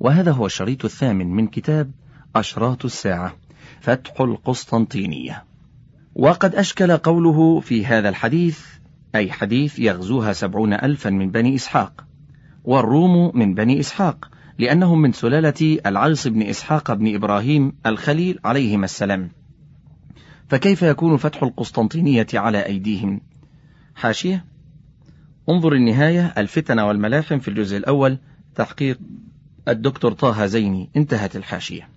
وهذا هو الشريط الثامن من كتاب أشراط الساعة فتح القسطنطينية. وقد أشكل قوله في هذا الحديث أي حديث يغزوها سبعون ألفا من بني إسحاق. والروم من بني إسحاق لأنهم من سلالة العيص بن إسحاق بن إبراهيم الخليل عليهما السلام. فكيف يكون فتح القسطنطينية على أيديهم؟ حاشية. انظر النهاية الفتن والملاحم في الجزء الأول تحقيق الدكتور طه زيني انتهت الحاشية.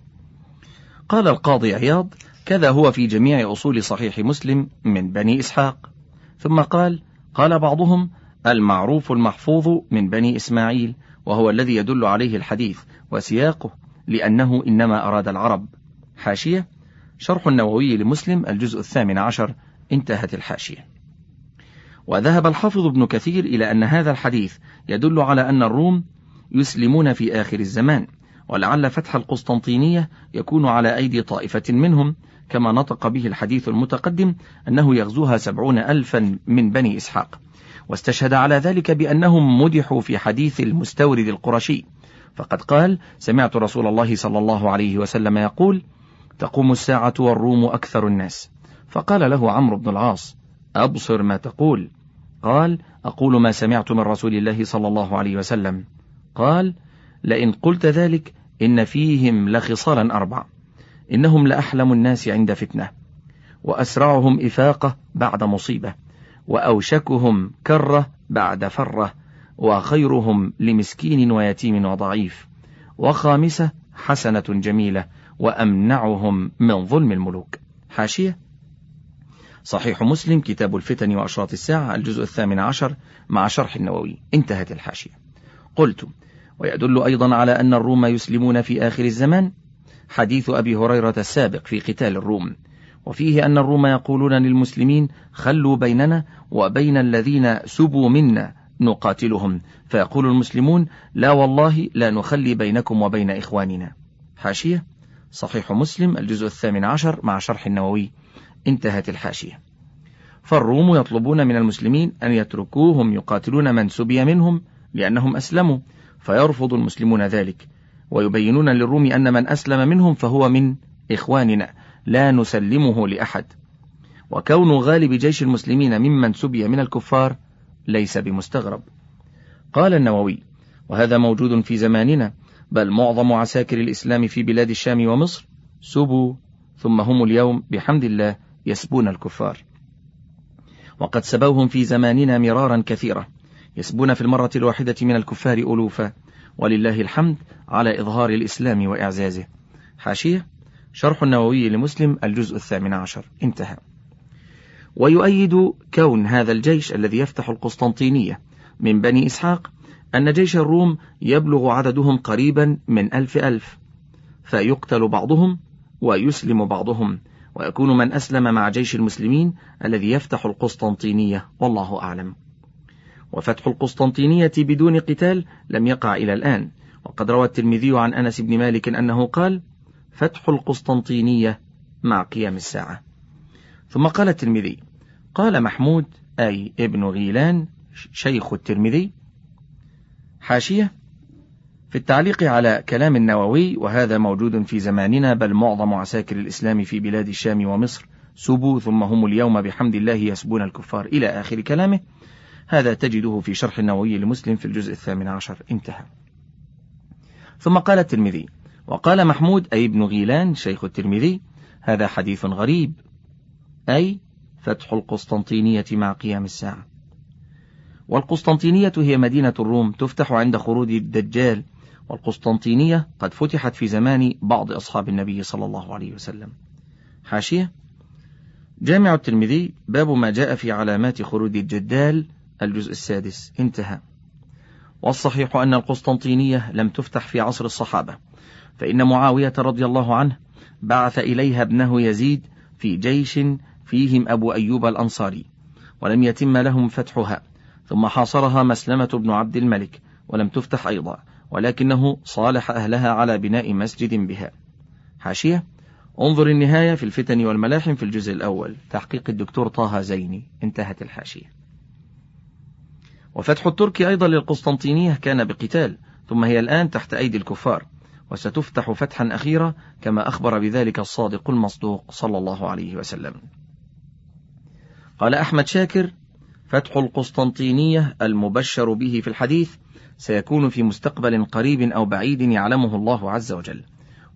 قال القاضي عياض كذا هو في جميع أصول صحيح مسلم من بني إسحاق. ثم قال قال بعضهم المعروف المحفوظ من بني إسماعيل وهو الذي يدل عليه الحديث وسياقه لأنه إنما أراد العرب. حاشية شرح النووي لمسلم الجزء الثامن عشر انتهت الحاشية. وذهب الحافظ ابن كثير إلى أن هذا الحديث يدل على أن الروم يسلمون في آخر الزمان ولعل فتح القسطنطينية يكون على أيدي طائفة منهم كما نطق به الحديث المتقدم أنه يغزوها سبعون ألفا من بني إسحاق. واستشهد على ذلك بأنهم مدحوا في حديث المستورد القرشي. فقد قال سمعت رسول الله صلى الله عليه وسلم يقول تقوم الساعة والروم أكثر الناس. فقال له عمرو بن العاص أبصر ما تقول. قال أقول ما سمعت من رسول الله صلى الله عليه وسلم. قال لئن قلت ذلك إن فيهم لخصالا أربع إنهم لأحلم الناس عند فتنة. وأسرعهم إفاقة بعد مصيبة. وأوشكهم كرة بعد فرة. وخيرهم لمسكين ويتيم وضعيف. وخامسة حسنة جميلة. وأمنعهم من ظلم الملوك. حاشية. صحيح مسلم كتاب الفتن وأشراط الساعة الجزء الثامن عشر مع شرح النووي. انتهت الحاشية. قلت ويدل أيضا على أن الروم يسلمون في آخر الزمان حديث أبي هريرة السابق في قتال الروم. وفيه أن الروم يقولون للمسلمين خلوا بيننا وبين الذين سبوا منا نقاتلهم. فيقول المسلمون لا والله لا نخلي بينكم وبين إخواننا. حاشية صحيح مسلم الجزء الثامن عشر مع شرح النووي. انتهت الحاشية. فالروم يطلبون من المسلمين أن يتركوهم يقاتلون من سبي منهم لأنهم أسلموا. فيرفض المسلمون ذلك ويبينون للروم أن من أسلم منهم فهو من إخواننا لا نسلمه لأحد. وكون غالب جيش المسلمين ممن سبي من الكفار ليس بمستغرب. قال النووي وهذا موجود في زماننا بل معظم عساكر الإسلام في بلاد الشام ومصر سبوا ثم هم اليوم بحمد الله يسبون الكفار. وقد سبوهم في زماننا مرارا كثيرة. يسبون في المرة الواحدة من الكفار ألوفا ولله الحمد على إظهار الإسلام وإعزازه. حاشية شرح النووي لمسلم الجزء الثامن عشر. انتهى. ويؤيد كون هذا الجيش الذي يفتح القسطنطينية من بني إسحاق أن جيش الروم يبلغ عددهم قريبا من ألف ألف فيقتل بعضهم ويسلم بعضهم ويكون من أسلم مع جيش المسلمين الذي يفتح القسطنطينية والله أعلم. وفتح القسطنطينية بدون قتال لم يقع إلى الآن. وقد روى الترمذي عن أنس بن مالك أنه قال فتح القسطنطينية مع قيام الساعة ثم قال الترمذي قال محمود أي ابن غيلان شيخ الترمذي حاشية في التعليق على كلام النووي وهذا موجود في زماننا بل معظم عساكر الإسلام في بلاد الشام ومصر سبوا ثم هم اليوم بحمد الله يسبون الكفار إلى آخر كلامه هذا تجده في شرح النووي لمسلم في الجزء الثامن عشر. انتهى. ثم قال الترمذي وقال محمود أي ابن غيلان شيخ الترمذي هذا حديث غريب أي فتح القسطنطينية مع قيام الساعة. والقسطنطينية هي مدينة الروم تفتح عند خروج الدجال والقسطنطينية قد فتحت في زمان بعض أصحاب النبي صلى الله عليه وسلم. حاشية. جامع الترمذي باب ما جاء في علامات خروج الجدال الجزء السادس. انتهى. والصحيح أن القسطنطينية لم تفتح في عصر الصحابة فإن معاوية رضي الله عنه بعث إليها ابنه يزيد في جيش فيهم أبو أيوب الأنصاري ولم يتم لهم فتحها ثم حاصرها مسلمة بن عبد الملك ولم تفتح أيضا ولكنه صالح أهلها على بناء مسجد بها. حاشية. انظر النهاية في الفتن والملاحم في الجزء الأول. تحقيق الدكتور طه زيني. انتهت الحاشية. وفتح الترك أيضا للقسطنطينية كان بقتال ثم هي الآن تحت أيدي الكفار وستفتح فتحا أخيرا كما أخبر بذلك الصادق المصدوق صلى الله عليه وسلم. قال أحمد شاكر فتح القسطنطينية المبشر به في الحديث سيكون في مستقبل قريب أو بعيد يعلمه الله عز وجل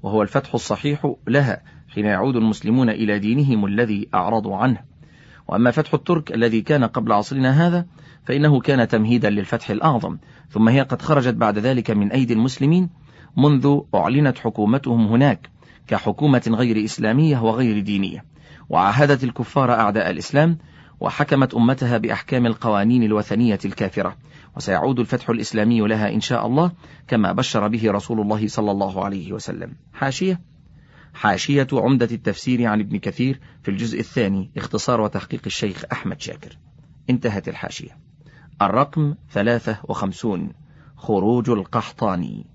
وهو الفتح الصحيح لها حين يعود المسلمون إلى دينهم الذي أعرضوا عنه. وأما فتح الترك الذي كان قبل عصرنا هذا فإنه كان تمهيدا للفتح الأعظم. ثم هي قد خرجت بعد ذلك من أيدي المسلمين منذ أعلنت حكومتهم هناك كحكومة غير إسلامية وغير دينية. وعاهدت الكفار أعداء الإسلام وحكمت أمتها بأحكام القوانين الوثنية الكافرة. وسيعود الفتح الإسلامي لها إن شاء الله كما بشر به رسول الله صلى الله عليه وسلم. حاشية. حاشية عمدة التفسير عن ابن كثير في الجزء الثاني اختصار وتحقيق الشيخ أحمد شاكر. انتهت الحاشية. الرقم ثلاثة وخمسون خروج القحطاني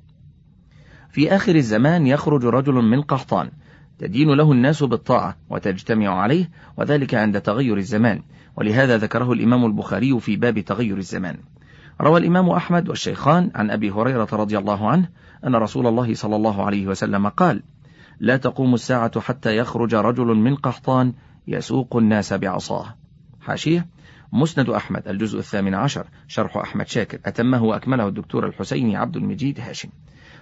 في آخر الزمان يخرج رجل من قحطان تدين له الناس بالطاعة وتجتمع عليه وذلك عند تغير الزمان ولهذا ذكره الإمام البخاري في باب تغير الزمان. روى الإمام أحمد والشيخان عن أبي هريرة رضي الله عنه أن رسول الله صلى الله عليه وسلم قال لا تقوم الساعة حتى يخرج رجل من قحطان يسوق الناس بعصاه حاشية مسند أحمد الجزء الثامن عشر شرح أحمد شاكر أتمه وأكمله الدكتور الحسيني عبد المجيد هاشم.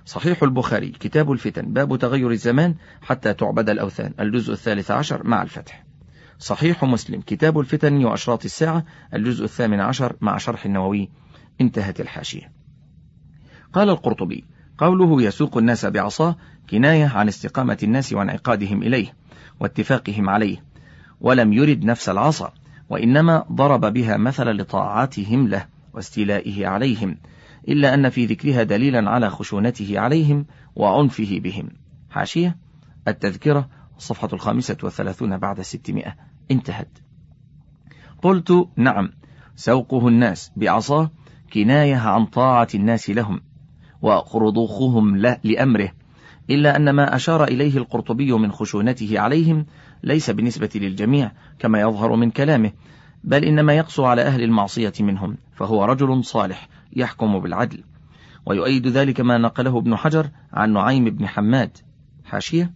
صحيح البخاري كتاب الفتن باب تغير الزمان حتى تعبد الأوثان الجزء الثالث عشر مع الفتح. صحيح مسلم كتاب الفتن وأشراط الساعة الجزء الثامن عشر مع شرح النووي. انتهت الحاشية. قال القرطبي قوله يسوق الناس بعصاه كناية عن استقامة الناس وانعقادهم إليه واتفاقهم عليه ولم يرد نفس العصا. وإنما ضرب بها مثل لطاعاتهم له واستيلائه عليهم إلا أن في ذكرها دليلا على خشونته عليهم وعنفه بهم. حاشية التذكرة الصفحة الخامسة والثلاثون بعد الستمائة انتهت. قلت نعم سوقه الناس بعصاه كناية عن طاعة الناس لهم ورضوخهم لأمره إلا أن ما أشار إليه القرطبي من خشونته عليهم ليس بالنسبة للجميع كما يظهر من كلامه بل إنما يقسو على أهل المعصية منهم فهو رجل صالح يحكم بالعدل. ويؤيد ذلك ما نقله ابن حجر عن نعيم بن حماد. حاشية؟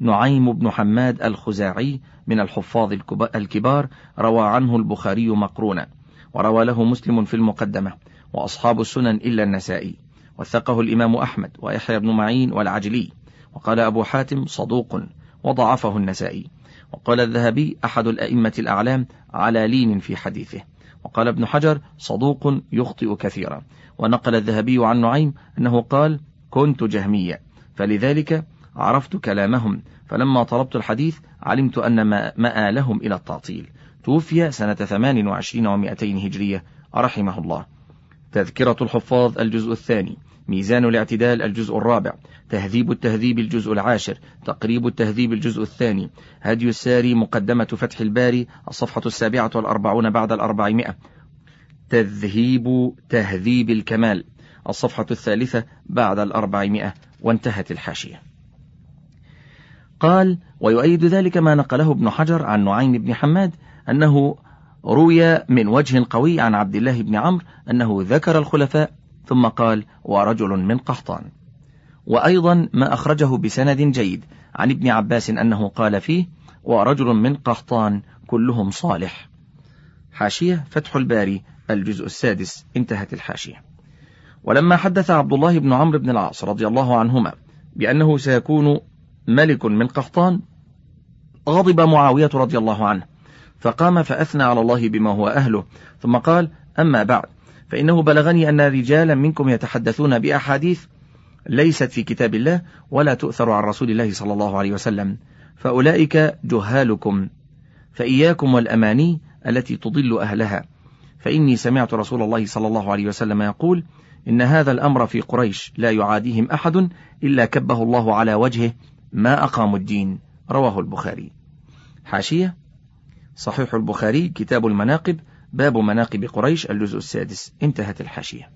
نعيم بن حماد الخزاعي من الحفاظ الكبار روى عنه البخاري مقرونا وروى له مسلم في المقدمة وأصحاب السنن إلا النسائي وثقه الإمام أحمد ويحيى بن معين والعجلي وقال أبو حاتم صدوق. وضعفه النسائي. وقال الذهبي أحد الأئمة الأعلام على لين في حديثه. وقال ابن حجر صدوق يخطئ كثيرا. ونقل الذهبي عن نعيم أنه قال كنت جهميا. فلذلك عرفت كلامهم. فلما طلبت الحديث علمت أن مآلهم إلى التعطيل. توفي سنة ثمان وعشرين ومائتين هجرية. رحمه الله. تذكرة الحفاظ الجزء الثاني. ميزان الاعتدال الجزء الرابع. تهذيب التهذيب الجزء العاشر تقريب التهذيب الجزء الثاني. هدي الساري مقدمة فتح الباري الصفحة السابعة والأربعون بعد الأربعمائة. تذهيب تهذيب الكمال الصفحة الثالثة بعد الأربعمائة وانتهت الحاشية. قال ويؤيد ذلك ما نقله ابن حجر عن نعيم بن حماد أنه روي من وجه قوي عن عبد الله بن عمرو أنه ذكر الخلفاء ثم قال ورجل من قحطان. وأيضا ما أخرجه بسند جيد عن ابن عباس أنه قال فيه ورجل من قحطان كلهم صالح. حاشية فتح الباري الجزء السادس انتهت الحاشية. ولما حدث عبد الله بن عمرو بن العاص رضي الله عنهما بأنه سيكون ملك من قحطان غضب معاوية رضي الله عنه فقام فأثنى على الله بما هو أهله ثم قال أما بعد فإنه بلغني أن رجالا منكم يتحدثون بأحاديث ليست في كتاب الله ولا تؤثر عن رسول الله صلى الله عليه وسلم. فأولئك جهالكم. فإياكم والأماني التي تضل أهلها. فإني سمعت رسول الله صلى الله عليه وسلم يقول إن هذا الأمر في قريش لا يعاديهم أحد إلا كبه الله على وجهه ما أقاموا الدين. رواه البخاري. حاشية. صحيح البخاري كتاب المناقب باب مناقب قريش الجزء السادس. انتهت الحاشية.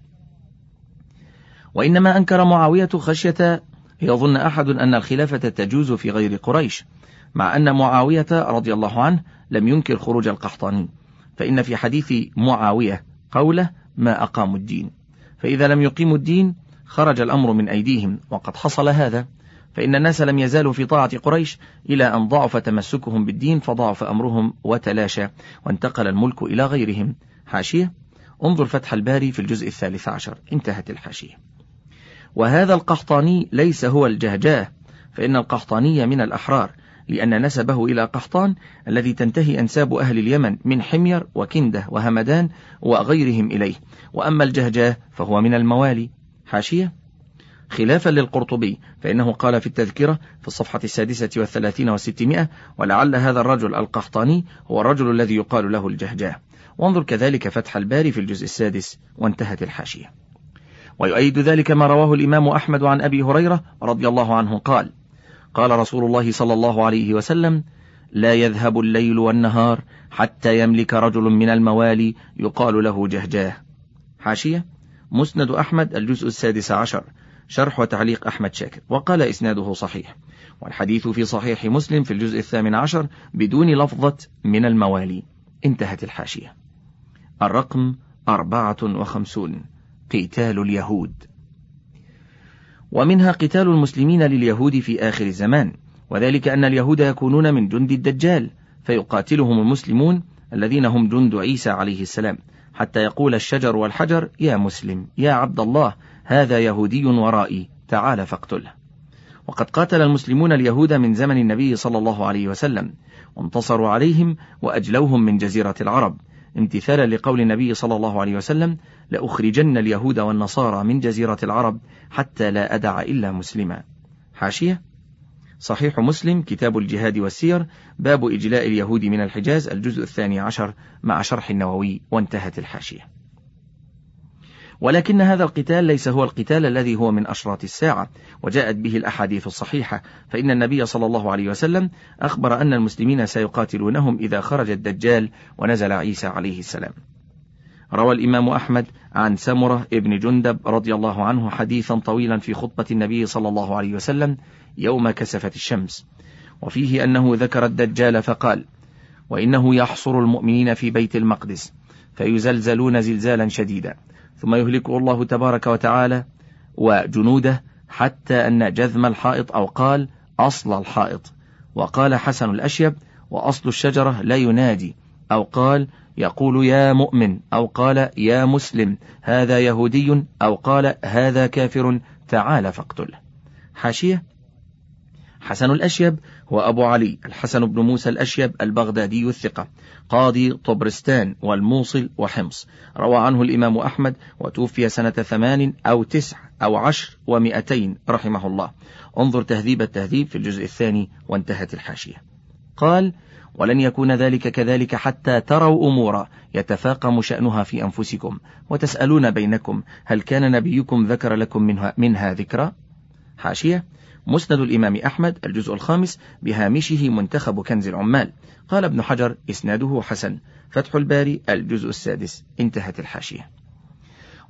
وإنما أنكر معاوية خشية يظن أحد أن الخلافة تجوز في غير قريش مع أن معاوية رضي الله عنه لم ينكر خروج القحطاني. فإن في حديث معاوية قوله ما أقاموا الدين. فإذا لم يقيموا الدين خرج الأمر من أيديهم وقد حصل هذا. فإن الناس لم يزالوا في طاعة قريش إلى أن ضعف تمسكهم بالدين فضعف أمرهم وتلاشى وانتقل الملك إلى غيرهم. حاشية انظر فتح الباري في الجزء الثالث عشر. انتهت الحاشية. وهذا القحطاني ليس هو الجهجاه فإن القحطاني من الأحرار لأن نسبه إلى قحطان الذي تنتهي أنساب أهل اليمن من حمير وكندة وهمدان وغيرهم إليه. وأما الجهجاه فهو من الموالي. حاشية؟ خلافا للقرطبي فإنه قال في التذكرة في الصفحة السادسة والثلاثين والستمائة ولعل هذا الرجل القحطاني هو الرجل الذي يقال له الجهجاه وانظر كذلك فتح الباري في الجزء السادس وانتهت الحاشية. ويؤيد ذلك ما رواه الإمام أحمد عن أبي هريرة رضي الله عنه قال قال رسول الله صلى الله عليه وسلم لا يذهب الليل والنهار حتى يملك رجل من الموالي يقال له جهجاه. حاشية مسند أحمد الجزء السادس عشر شرح وتعليق أحمد شاكر وقال إسناده صحيح. والحديث في صحيح مسلم في الجزء الثامن عشر بدون لفظة من الموالي. انتهت الحاشية. الرقم أربعة وخمسون. قتال اليهود. ومنها قتال المسلمين لليهود في آخر الزمان وذلك أن اليهود يكونون من جند الدجال فيقاتلهم المسلمون الذين هم جند عيسى عليه السلام حتى يقول الشجر والحجر يا مسلم يا عبد الله هذا يهودي ورائي تعال فاقتله. وقد قاتل المسلمون اليهود من زمن النبي صلى الله عليه وسلم وانتصروا عليهم وأجلوهم من جزيرة العرب. امتثالا لقول النبي صلى الله عليه وسلم لأخرجن اليهود والنصارى من جزيرة العرب حتى لا أدع إلا مسلما. حاشية؟ صحيح مسلم كتاب الجهاد والسير باب إجلاء اليهود من الحجاز الجزء الثاني عشر مع شرح النووي وانتهت الحاشية. ولكن هذا القتال ليس هو القتال الذي هو من أشراط الساعة وجاءت به الأحاديث الصحيحة. فإن النبي صلى الله عليه وسلم أخبر أن المسلمين سيقاتلونهم إذا خرج الدجال ونزل عيسى عليه السلام. روى الإمام أحمد عن سمرة ابن جندب رضي الله عنه حديثا طويلا في خطبة النبي صلى الله عليه وسلم يوم كسفت الشمس. وفيه أنه ذكر الدجال فقال وإنه يحصر المؤمنين في بيت المقدس فيزلزلون زلزالا شديدا ثم يهلكه الله تبارك وتعالى وجنوده حتى أن جذم الحائط أو قال أصل الحائط. وقال حسن الأشيب وأصل الشجرة لا ينادي. أو قال يقول يا مؤمن. أو قال يا مسلم. هذا يهودي. أو قال هذا كافر. تعال فاقتله. حاشية؟ حسن الأشيب هو أبو علي الحسن بن موسى الأشيب البغدادي الثقة قاضي طبرستان والموصل وحمص. روى عنه الإمام أحمد وتوفي سنة ثمان أو تسع أو عشر ومئتين رحمه الله. انظر تهذيب التهذيب في الجزء الثاني وانتهت الحاشية. قال ولن يكون ذلك كذلك حتى تروا أمورا. يتفاقم شأنها في أنفسكم. وتسألون بينكم. هل كان نبيكم ذكر لكم منها, منها ذكرى؟ حاشية. مسند الإمام أحمد الجزء الخامس بهامشه منتخب كنز العمال. قال ابن حجر إسناده حسن. فتح الباري الجزء السادس. انتهت الحاشية.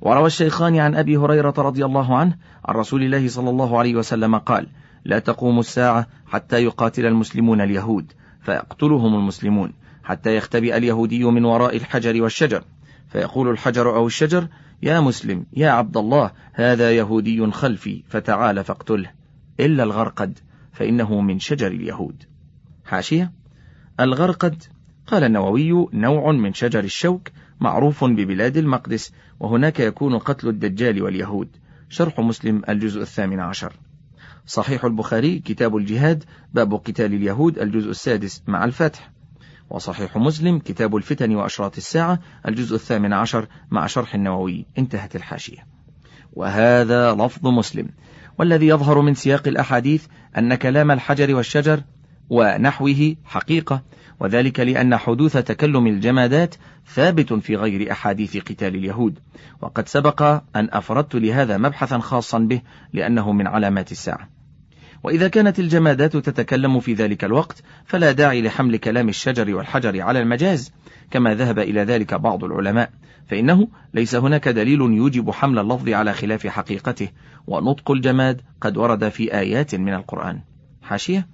وروى الشيخان عن أبي هريرة رضي الله عنه عن رسول الله صلى الله عليه وسلم قال لا تقوم الساعة حتى يقاتل المسلمون اليهود فيقتلهم المسلمون حتى يختبئ اليهودي من وراء الحجر والشجر. فيقول الحجر أو الشجر يا مسلم يا عبد الله هذا يهودي خلفي فتعال فاقتله. إلا الغرقد فإنه من شجر اليهود. حاشية الغرقد قال النووي نوع من شجر الشوك معروف ببلاد المقدس وهناك يكون قتل الدجال واليهود. شرح مسلم الجزء الثامن عشر. صحيح البخاري كتاب الجهاد باب قتال اليهود الجزء السادس مع الفتح. وصحيح مسلم كتاب الفتن وأشراط الساعة الجزء الثامن عشر مع شرح النووي. انتهت الحاشية. وهذا لفظ مسلم. والذي يظهر من سياق الأحاديث أن كلام الحجر والشجر ونحوه حقيقة وذلك لأن حدوث تكلم الجمادات ثابت في غير أحاديث قتال اليهود. وقد سبق أن أفردت لهذا مبحثا خاصا به لأنه من علامات الساعة. وإذا كانت الجمادات تتكلم في ذلك الوقت فلا داعي لحمل كلام الشجر والحجر على المجاز كما ذهب إلى ذلك بعض العلماء. فإنه ليس هناك دليل يوجب حمل اللفظ على خلاف حقيقته ونطق الجماد قد ورد في آيات من القرآن. حاشية.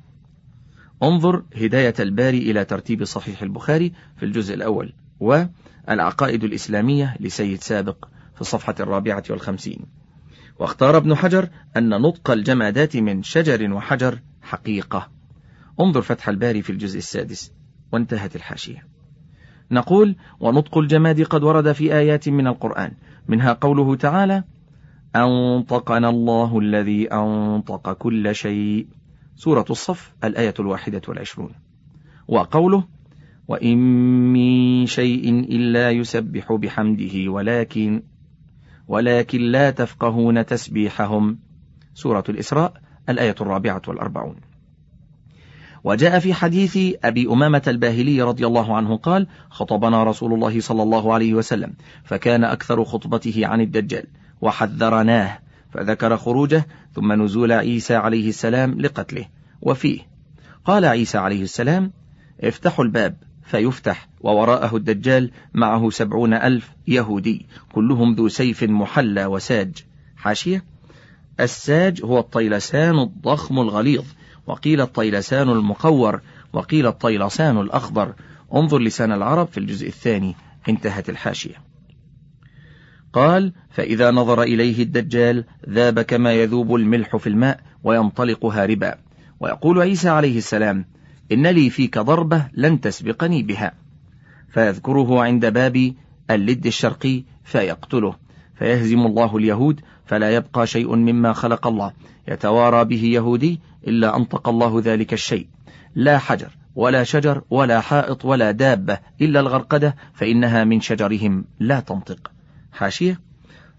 انظر هداية الباري إلى ترتيب صحيح البخاري في الجزء الأول والعقائد الإسلامية لسيد سابق في الصفحة الرابعة والخمسين. واختار ابن حجر أن نطق الجمادات من شجر وحجر حقيقة. انظر فتح الباري في الجزء السادس. وانتهت الحاشية. نقول ونطق الجماد قد ورد في آيات من القرآن. منها قوله تعالى أنطقنا الله الذي أنطق كل شيء. سورة الصف الآية الواحدة والعشرون. وقوله وإن من شيء إلا يسبح بحمده ولكن ولكن لا تفقهون تسبيحهم. سورة الإسراء الآية الرابعة والأربعون. وجاء في حديث أبي أمامة الباهلي رضي الله عنه قال خطبنا رسول الله صلى الله عليه وسلم فكان أكثر خطبته عن الدجال وحذرناه فذكر خروجه ثم نزول عيسى عليه السلام لقتله وفيه. قال عيسى عليه السلام افتحوا الباب فيفتح ووراءه الدجال معه سبعون ألف يهودي كلهم ذو سيف محلى وساج. حاشية الساج هو الطيلسان الضخم الغليظ وقيل الطيلسان المقور وقيل الطيلسان الأخضر. انظر لسان العرب في الجزء الثاني انتهت الحاشية. قال فإذا نظر إليه الدجال ذاب كما يذوب الملح في الماء وينطلق هاربا ويقول عيسى عليه السلام إن لي فيك ضربة لن تسبقني بها. فيذكره عند باب اللد الشرقي فيقتله. فيهزم الله اليهود فلا يبقى شيء مما خلق الله. يتوارى به يهودي إلا أنطق الله ذلك الشيء. لا حجر ولا شجر ولا حائط ولا دابة إلا الغرقدة فإنها من شجرهم. لا تنطق. حاشية.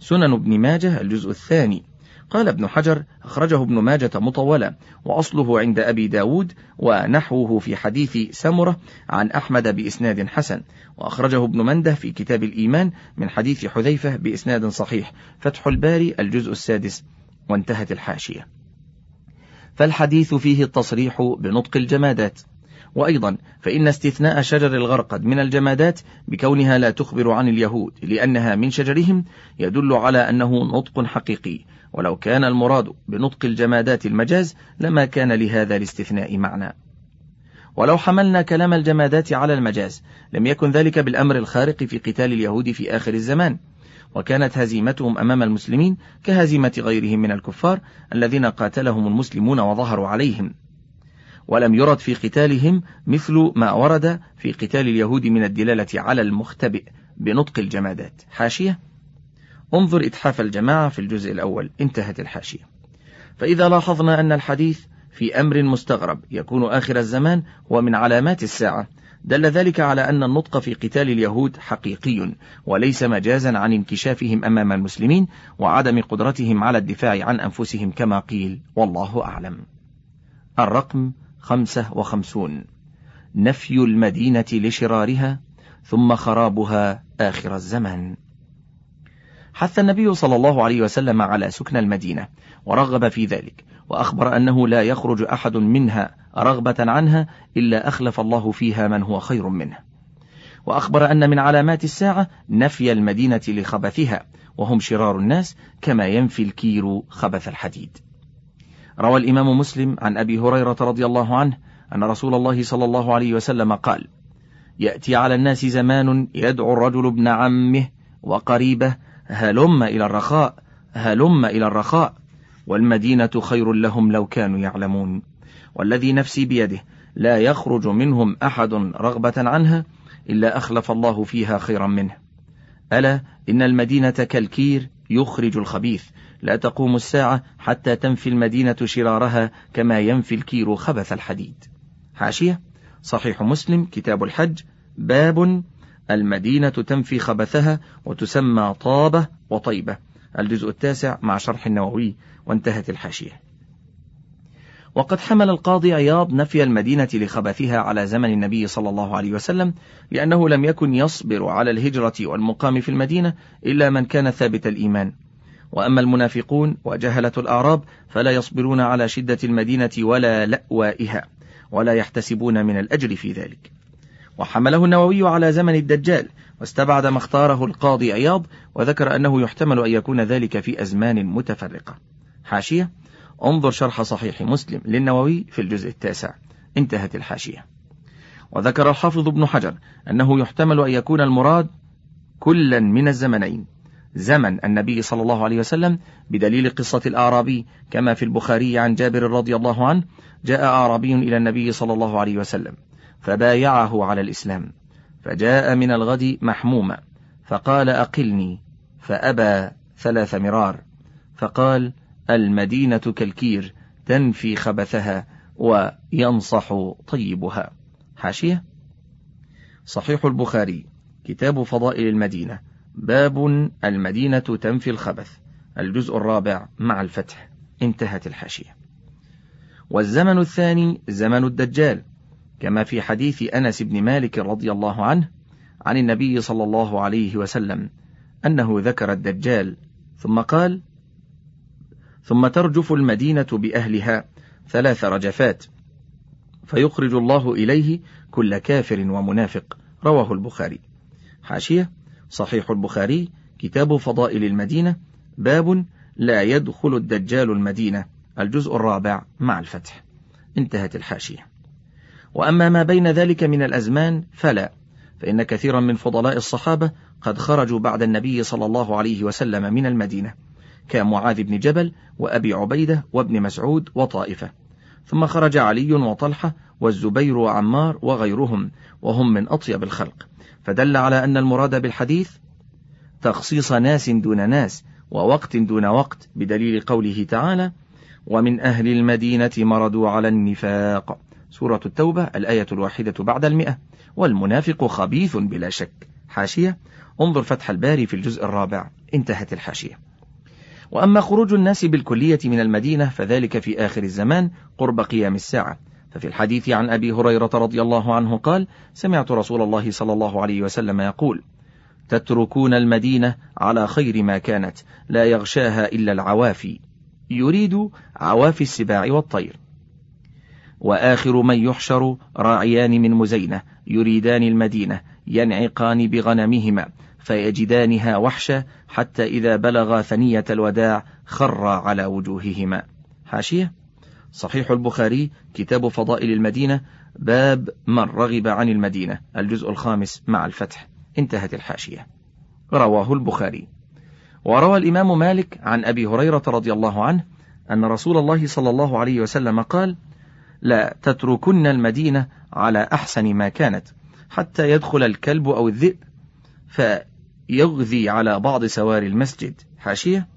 سنن ابن ماجه الجزء الثاني. قال ابن حجر أخرجه ابن ماجة مطولا وأصله عند أبي داود ونحوه في حديث سمرة عن أحمد بإسناد حسن وأخرجه ابن مندة في كتاب الإيمان من حديث حذيفة بإسناد صحيح فتح الباري الجزء السادس وانتهت الحاشية. فالحديث فيه التصريح بنطق الجمادات. وأيضا فإن استثناء شجر الغرقد من الجمادات بكونها لا تخبر عن اليهود لأنها من شجرهم يدل على أنه نطق حقيقي. ولو كان المراد بنطق الجمادات المجاز لما كان لهذا الاستثناء معنى. ولو حملنا كلام الجمادات على المجاز لم يكن ذلك بالأمر الخارق في قتال اليهود في آخر الزمان. وكانت هزيمتهم أمام المسلمين كهزيمة غيرهم من الكفار الذين قاتلهم المسلمون وظهروا عليهم. ولم يرد في قتالهم مثل ما ورد في قتال اليهود من الدلالة على المختبئ بنطق الجمادات. حاشية؟ انظر إتحاف الجماعة في الجزء الأول. انتهت الحاشية. فإذا لاحظنا أن الحديث في أمر مستغرب يكون آخر الزمان ومن علامات الساعة دل ذلك على أن النطق في قتال اليهود حقيقي وليس مجازا عن انكشافهم أمام المسلمين وعدم قدرتهم على الدفاع عن أنفسهم كما قيل والله أعلم. الرقم خمسة وخمسون. نفي المدينة لشرارها ثم خرابها آخر الزمان. حث النبي صلى الله عليه وسلم على سكن المدينة ورغب في ذلك وأخبر أنه لا يخرج أحد منها رغبة عنها إلا أخلف الله فيها من هو خير منه. وأخبر أن من علامات الساعة نفي المدينة لخبثها وهم شرار الناس كما ينفي الكير خبث الحديد. روى الإمام مسلم عن أبي هريرة رضي الله عنه أن رسول الله صلى الله عليه وسلم قال يأتي على الناس زمان يدعو الرجل ابن عمه وقريبه هلم إلى الرخاء هلم إلى الرخاء والمدينة خير لهم لو كانوا يعلمون والذي نفسي بيده لا يخرج منهم أحد رغبة عنها إلا أخلف الله فيها خيرا منه. ألا إن المدينة كالكير يخرج الخبيث. لا تقوم الساعة حتى تنفي المدينة شرارها كما ينفي الكير خبث الحديد. حاشية. صحيح مسلم كتاب الحج. باب. المدينة تنفي خبثها وتسمى طابة وطيبة. الجزء التاسع مع شرح النووي. وانتهت الحاشية. وقد حمل القاضي عياض نفي المدينة لخبثها على زمن النبي صلى الله عليه وسلم لأنه لم يكن يصبر على الهجرة والمقام في المدينة إلا من كان ثابت الإيمان. وأما المنافقون وجهلة الأعراب فلا يصبرون على شدة المدينة ولا لأوائها ولا يحتسبون من الأجر في ذلك. وحمله النووي على زمن الدجال واستبعد ما اختاره القاضي عياض وذكر أنه يحتمل أن يكون ذلك في أزمان متفرقة. حاشية انظر شرح صحيح مسلم للنووي في الجزء التاسع. انتهت الحاشية. وذكر الحافظ ابن حجر أنه يحتمل أن يكون المراد كلا من الزمنين. زمن النبي صلى الله عليه وسلم بدليل قصة الأعرابي كما في البخاري عن جابر رضي الله عنه جاء أعرابي إلى النبي صلى الله عليه وسلم فبايعه على الإسلام فجاء من الغد محموما فقال أقلني فأبى ثلاث مرار فقال المدينة كالكير تنفي خبثها وينصح طيبها. حاشية. صحيح البخاري. كتاب فضائل المدينة. باب المدينة تنفي الخبث. الجزء الرابع مع الفتح. انتهت الحاشية. والزمن الثاني زمن الدجال. كما في حديث أنس بن مالك رضي الله عنه عن النبي صلى الله عليه وسلم أنه ذكر الدجال ثم قال ثم ترجف المدينة بأهلها ثلاث رجفات فيخرج الله إليه كل كافر ومنافق رواه البخاري. حاشية صحيح البخاري كتاب فضائل المدينة باب لا يدخل الدجال المدينة الجزء الرابع مع الفتح. انتهت الحاشية. وأما ما بين ذلك من الأزمان فلا فإن كثيرا من فضلاء الصحابة قد خرجوا بعد النبي صلى الله عليه وسلم من المدينة. كمعاذ بن جبل وأبي عبيدة وابن مسعود وطائفة. ثم خرج علي وطلحة والزبير وعمار وغيرهم وهم من أطيب الخلق. فدل على أن المراد بالحديث تخصيص ناس دون ناس ووقت دون وقت بدليل قوله تعالى ومن أهل المدينة مردوا على النفاق سورة التوبة الآية الواحدة بعد المئة. والمنافق خبيث بلا شك. حاشية. انظر فتح الباري في الجزء الرابع. انتهت الحاشية. وأما خروج الناس بالكلية من المدينة فذلك في آخر الزمان قرب قيام الساعة. ففي الحديث عن أبي هريرة رضي الله عنه قال سمعت رسول الله صلى الله عليه وسلم يقول تتركون المدينة على خير ما كانت لا يغشاها إلا العوافي. يريد عوافي السباع والطير. وآخر من يحشر راعيان من مزينة يريدان المدينة ينعقان بغنمهما. فيجدانها وحشا حتى إذا بلغا ثنية الوداع خرا على وجوههما. حاشية. صحيح البخاري كتاب فضائل المدينة باب من رغب عن المدينة الجزء الخامس مع الفتح. انتهت الحاشية. رواه البخاري. وروى الإمام مالك عن أبي هريرة رضي الله عنه أن رسول الله صلى الله عليه وسلم قال لا تتركن المدينة على أحسن ما كانت حتى يدخل الكلب أو الذئب فيغذي على بعض سوار المسجد. حاشية؟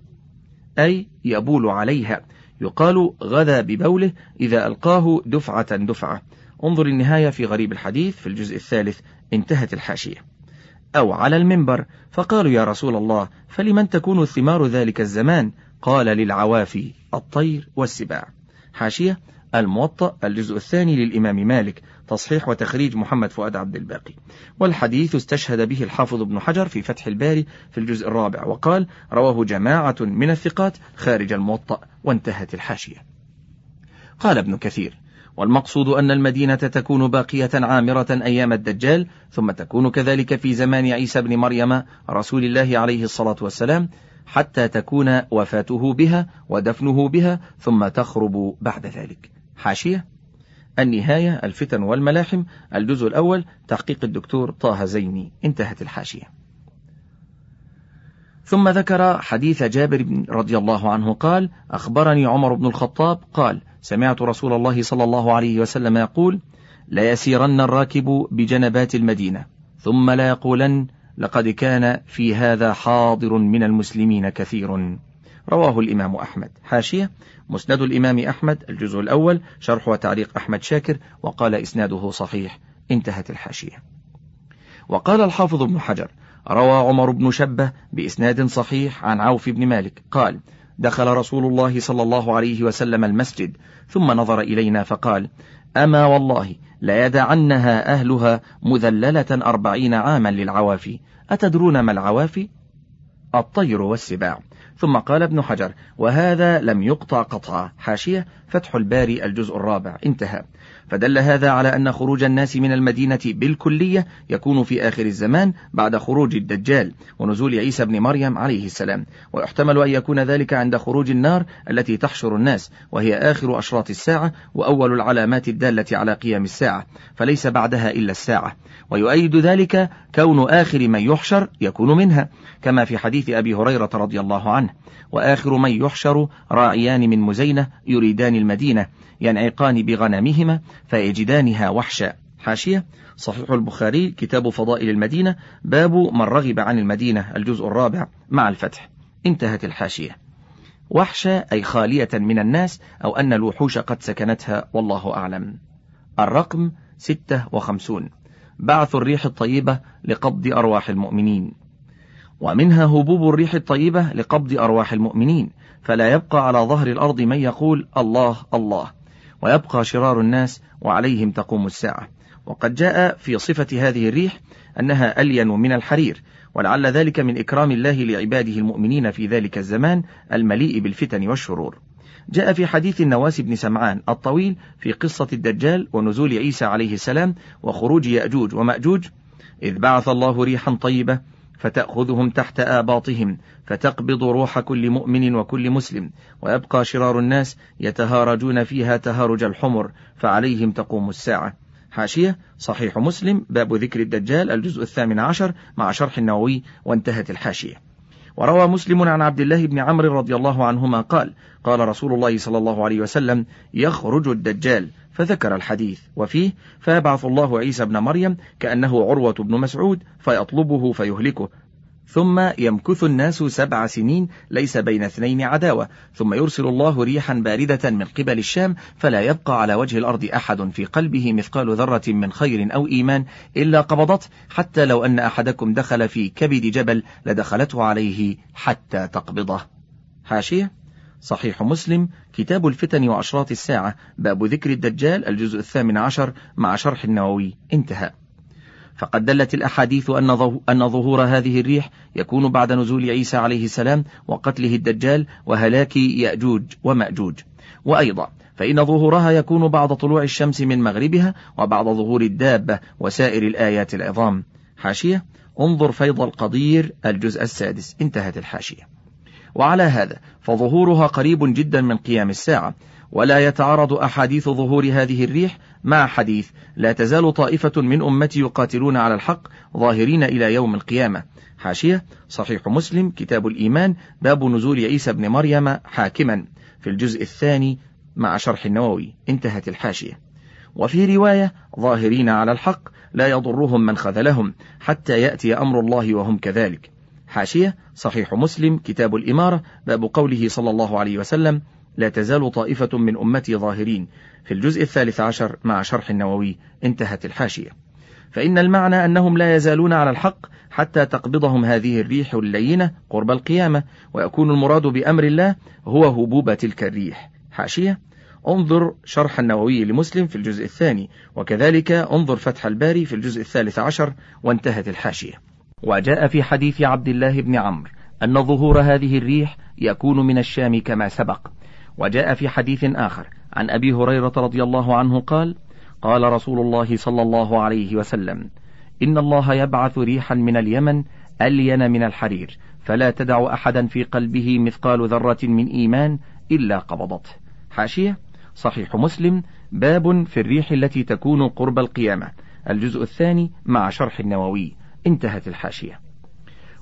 أي يبول عليها. يقال غدا ببوله إذا ألقاه دفعة دفعة. انظر النهاية في غريب الحديث في الجزء الثالث. انتهت الحاشية. أو على المنبر. فقالوا يا رسول الله فلمن تكون ثمار ذلك الزمان؟ قال للعوافي الطير والسباع. حاشية؟ الموطأ الجزء الثاني للإمام مالك. تصحيح وتخريج محمد فؤاد عبد الباقي. والحديث استشهد به الحافظ ابن حجر في فتح الباري في الجزء الرابع وقال رواه جماعة من الثقات خارج الموطأ وانتهت الحاشية. قال ابن كثير والمقصود أن المدينة تكون باقية عامرة أيام الدجال ثم تكون كذلك في زمان عيسى بن مريم رسول الله عليه الصلاة والسلام حتى تكون وفاته بها ودفنه بها ثم تخرب بعد ذلك. حاشية؟ النهاية الفتن والملاحم. الجزء الأول تحقيق الدكتور طه زيني. انتهت الحاشية. ثم ذكر حديث جابر رضي الله عنه قال أخبرني عمر بن الخطاب قال سمعت رسول الله صلى الله عليه وسلم يقول لا يسيرن الراكب بجنبات المدينة ثم لا يقولن لقد كان في هذا حاضر من المسلمين كثير. رواه الإمام أحمد. حاشية. مسند الإمام أحمد الجزء الأول شرح وتعليق أحمد شاكر وقال إسناده صحيح. انتهت الحاشية. وقال الحافظ ابن حجر روى عمر بن شبة بإسناد صحيح عن عوف بن مالك. قال دخل رسول الله صلى الله عليه وسلم المسجد ثم نظر إلينا فقال أما والله ليدعنها أهلها مذللة أربعين عاما للعوافي. أتدرون ما العوافي؟ الطير والسباع. ثم قال ابن حجر وهذا لم يقطع قطعا حاشية فتح الباري الجزء الرابع. انتهى. فدل هذا على أن خروج الناس من المدينة بالكلية يكون في آخر الزمان بعد خروج الدجال ونزول عيسى بن مريم عليه السلام. ويحتمل أن يكون ذلك عند خروج النار التي تحشر الناس وهي آخر أشراط الساعة وأول العلامات الدالة على قيام الساعة فليس بعدها إلا الساعة. ويؤيد ذلك كون آخر من يحشر يكون منها كما في حديث أبي هريرة رضي الله عنه. وآخر من يحشر راعيان من مزينة يريدان المدينة. ينعقان بغنمهما فيجدانها وحشا. حاشية. صحيح البخاري كتاب فضائل المدينة باب من رغب عن المدينة الجزء الرابع مع الفتح. انتهت الحاشية. وحشة أي خالية من الناس أو أن الوحوش قد سكنتها والله أعلم. الرقم ستة وخمسون. بعث الريح الطيبة لقبض أرواح المؤمنين. ومنها هبوب الريح الطيبة لقبض أرواح المؤمنين. فلا يبقى على ظهر الأرض من يقول الله الله. ويبقى شرار الناس وعليهم تقوم الساعة. وقد جاء في صفة هذه الريح أنها ألين من الحرير ولعل ذلك من إكرام الله لعباده المؤمنين في ذلك الزمان المليء بالفتن والشرور. جاء في حديث النواس بن سمعان الطويل في قصة الدجال ونزول عيسى عليه السلام وخروج يأجوج ومأجوج إذ بعث الله ريحا طيبة فتأخذهم تحت آباطهم فتقبض روح كل مؤمن وكل مسلم ويبقى شرار الناس يتهارجون فيها تهارج الحمر فعليهم تقوم الساعة. حاشية صحيح مسلم باب ذكر الدجال الجزء الثامن عشر مع شرح النووي وانتهت الحاشية. وروى مسلم عن عبد الله بن عمرو رضي الله عنهما قال قال رسول الله صلى الله عليه وسلم يخرج الدجال. فذكر الحديث. وفيه فيبعث الله عيسى ابن مريم كأنه عروة بن مسعود فيطلبه فيهلكه. ثم يمكث الناس سبع سنين ليس بين اثنين عداوة. ثم يرسل الله ريحا باردة من قبل الشام فلا يبقى على وجه الأرض أحد في قلبه مثقال ذرة من خير أو إيمان إلا قبضته. حتى لو أن أحدكم دخل في كبد جبل لدخلته عليه حتى تقبضه. حاشية صحيح مسلم كتاب الفتن وأشراط الساعة باب ذكر الدجال الجزء الثامن عشر مع شرح النووي. انتهى. فقد دلت الأحاديث أن ظهور هذه الريح يكون بعد نزول عيسى عليه السلام وقتله الدجال وهلاك يأجوج ومأجوج. وأيضا فإن ظهورها يكون بعد طلوع الشمس من مغربها وبعد ظهور الدابة وسائر الآيات العظام. حاشية انظر فيض القدير الجزء السادس. انتهت الحاشية. وعلى هذا فظهورها قريب جدا من قيام الساعة. ولا يتعارض أحاديث ظهور هذه الريح مع حديث لا تزال طائفة من أمتي يقاتلون على الحق ظاهرين إلى يوم القيامة. حاشية صحيح مسلم كتاب الإيمان باب نزول عيسى بن مريم حاكما. في الجزء الثاني مع شرح النووي. انتهت الحاشية. وفي رواية ظاهرين على الحق لا يضرهم من خذلهم حتى يأتي أمر الله وهم كذلك. حاشية صحيح مسلم كتاب الإمارة باب قوله صلى الله عليه وسلم لا تزال طائفة من أمتي ظاهرين في الجزء الثالث عشر مع شرح النووي انتهت الحاشية. فإن المعنى أنهم لا يزالون على الحق حتى تقبضهم هذه الريح اللينة قرب القيامة ويكون المراد بأمر الله هو هبوب تلك الريح. حاشية انظر شرح النووي لمسلم في الجزء الثاني وكذلك انظر فتح الباري في الجزء الثالث عشر وانتهت الحاشية. وجاء في حديث عبد الله بن عمرو أن ظهور هذه الريح يكون من الشام كما سبق. وجاء في حديث آخر عن أبي هريرة رضي الله عنه قال قال رسول الله صلى الله عليه وسلم إن الله يبعث ريحا من اليمن ألين من الحرير فلا تدع أحدا في قلبه مثقال ذرة من إيمان إلا قبضته. حاشية صحيح مسلم باب في الريح التي تكون قرب القيامة الجزء الثاني مع شرح النووي. انتهت الحاشية.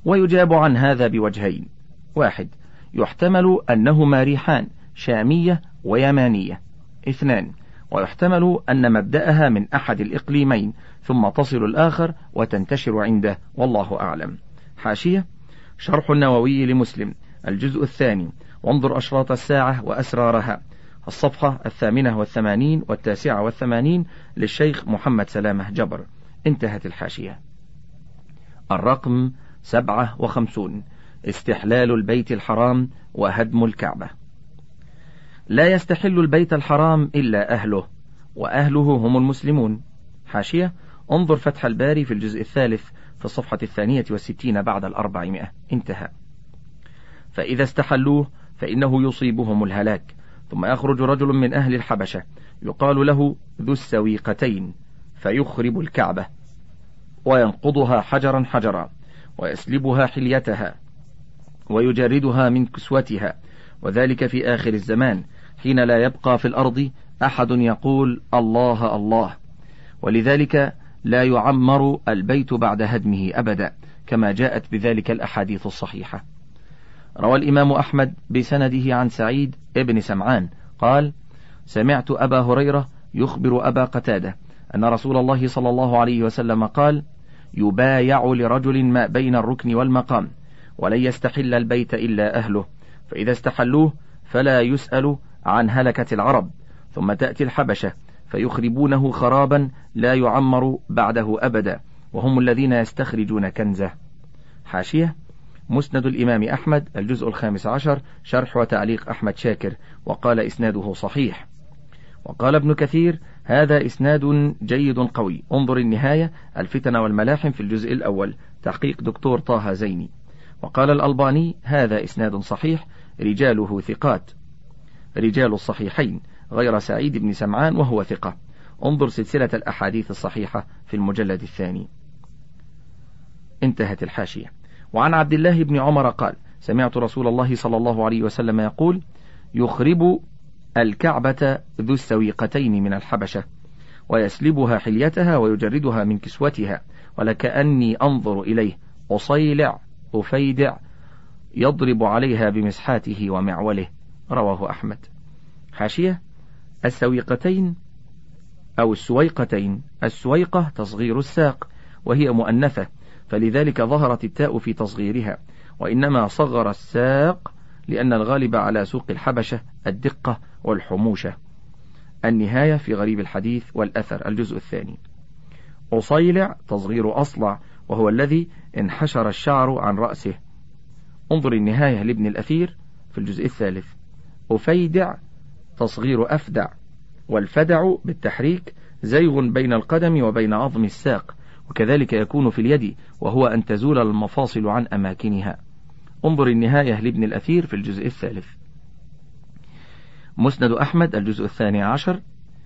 ويجاب عن هذا بوجهين. واحد يحتمل أنهما ريحان شامية ويمانية. اثنان ويحتمل أن مبدأها من أحد الإقليمين ثم تصل الآخر وتنتشر عنده والله أعلم. حاشية شرح النووي لمسلم الجزء الثاني. وانظر أشراط الساعة وأسرارها. الصفحة الثامنة والثمانين والتاسعة والثمانين للشيخ محمد سلامة جبر. انتهت الحاشية. الرقم سبعة وخمسون. استحلال البيت الحرام وهدم الكعبة. لا يستحل البيت الحرام إلا أهله وأهله هم المسلمون. حاشية انظر فتح الباري في الجزء الثالث في الصفحة الثانية والستين بعد الأربعمائة. انتهى. فإذا استحلوه فإنه يصيبهم الهلاك. ثم يخرج رجل من أهل الحبشة يقال له ذو السويقتين فيخرب الكعبة. وينقضها حجرا حجرا ويسلبها حليتها ويجردها من كسوتها. وذلك في آخر الزمان حين لا يبقى في الأرض أحد يقول الله الله. ولذلك لا يعمر البيت بعد هدمه أبدا كما جاءت بذلك الأحاديث الصحيحة. روى الإمام أحمد بسنده عن سعيد ابن سمعان قال سمعت أبا هريرة يخبر أبا قتادة أن رسول الله صلى الله عليه وسلم قال يبايع لرجل ما بين الركن والمقام ولن يستحل البيت إلا أهله فإذا استحلوه فلا يسأل عن هلكة العرب ثم تأتي الحبشة فيخربونه خرابا لا يعمر بعده أبدا وهم الذين يستخرجون كنزه. حاشية مسند الإمام أحمد الجزء الخامس عشر شرح وتعليق أحمد شاكر وقال إسناده صحيح. وقال ابن كثير هذا إسناد جيد قوي. انظر النهاية الفتن والملاحم في الجزء الأول. تحقيق دكتور طه زيني. وقال الألباني هذا إسناد صحيح رجاله ثقات. رجال الصحيحين غير سعيد بن سمعان وهو ثقة. انظر سلسلة الأحاديث الصحيحة في المجلد الثاني. انتهت الحاشية. وعن عبد الله بن عمر قال سمعت رسول الله صلى الله عليه وسلم يقول يخرب الكعبة ذو السويقتين من الحبشة ويسلبها حليتها ويجردها من كسوتها ولكأني أنظر إليه أصيلع أفيدع يضرب عليها بمسحاته ومعوله. رواه أحمد. حاشية السويقتين أو السويقتين. السويقة تصغير الساق وهي مؤنثة فلذلك ظهرت التاء في تصغيرها وإنما صغر الساق لأن الغالب على سوق الحبشة الدقة. والحموشة النهاية في غريب الحديث والأثر الجزء الثاني. أصيلع تصغير أصلع وهو الذي انحشر الشعر عن رأسه. انظر النهاية لابن الأثير في الجزء الثالث. أفيدع تصغير أفدع والفدع بالتحريك زيغ بين القدم وبين عظم الساق وكذلك يكون في اليد وهو أن تزول المفاصل عن أماكنها. انظر النهاية لابن الأثير في الجزء الثالث. مسند أحمد الجزء الثاني عشر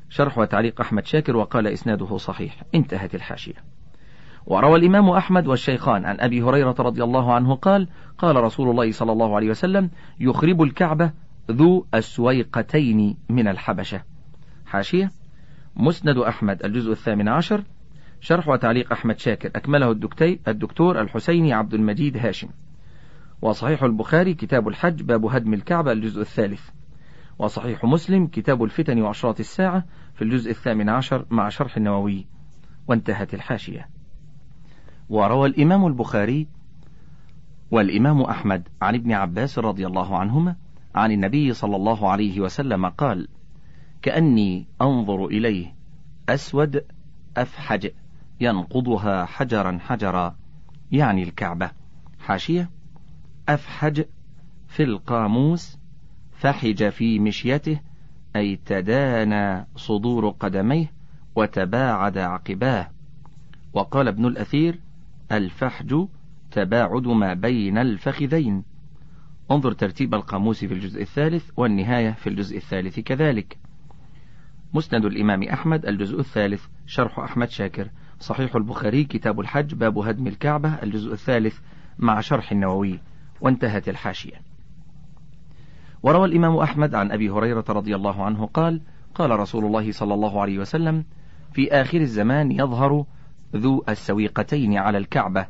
شرح وتعليق أحمد شاكر وقال إسناده صحيح. انتهت الحاشية. وروى الإمام أحمد والشيخان عن أبي هريرة رضي الله عنه قال قال رسول الله صلى الله عليه وسلم يخرب الكعبة ذو السويقتين من الحبشة. حاشية. مسند أحمد الجزء الثامن عشر شرح وتعليق أحمد شاكر. أكمله الدكتي الدكتور الحسيني عبد المجيد هاشم. وصحيح البخاري كتاب الحج باب هدم الكعبة الجزء الثالث. وصحيح مسلم كتاب الفتن وأشراط الساعة في الجزء الثامن عشر مع شرح النووي. وانتهت الحاشية. وروى الإمام البخاري والإمام أحمد عن ابن عباس رضي الله عنهما عن النبي صلى الله عليه وسلم قال كأني أنظر إليه أسود أفحج ينقضها حجرا حجرا. يعني الكعبة. حاشية أفحج في القاموس فحج في مشيته أي تدانى صدور قدميه وتباعد عقباه. وقال ابن الأثير الفحج تباعد ما بين الفخذين. انظر ترتيب القاموس في الجزء الثالث والنهاية في الجزء الثالث كذلك. مسند الإمام أحمد الجزء الثالث شرح أحمد شاكر. صحيح البخاري كتاب الحج باب هدم الكعبة الجزء الثالث مع شرح النووي. وانتهت الحاشية. وروى الإمام أحمد عن أبي هريرة رضي الله عنه قال قال رسول الله صلى الله عليه وسلم في آخر الزمان يظهر ذو السويقتين على الكعبة.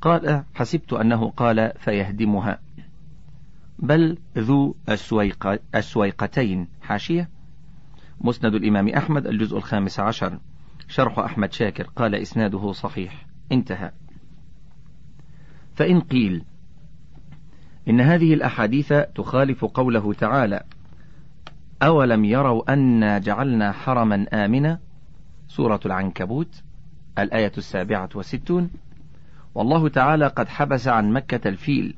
قال حسبت أنه قال فيهدمها. بل ذو السويق السويقتين. حاشية. مسند الإمام أحمد الجزء الخامس عشر. شرح أحمد شاكر. قال إسناده صحيح. انتهى. فإن قيل إن هذه الأحاديث تخالف قوله تعالى أولم يروا أنا جعلنا حرما آمنا؟ سورة العنكبوت الآية السابعة والستون. والله تعالى قد حبس عن مكة الفيل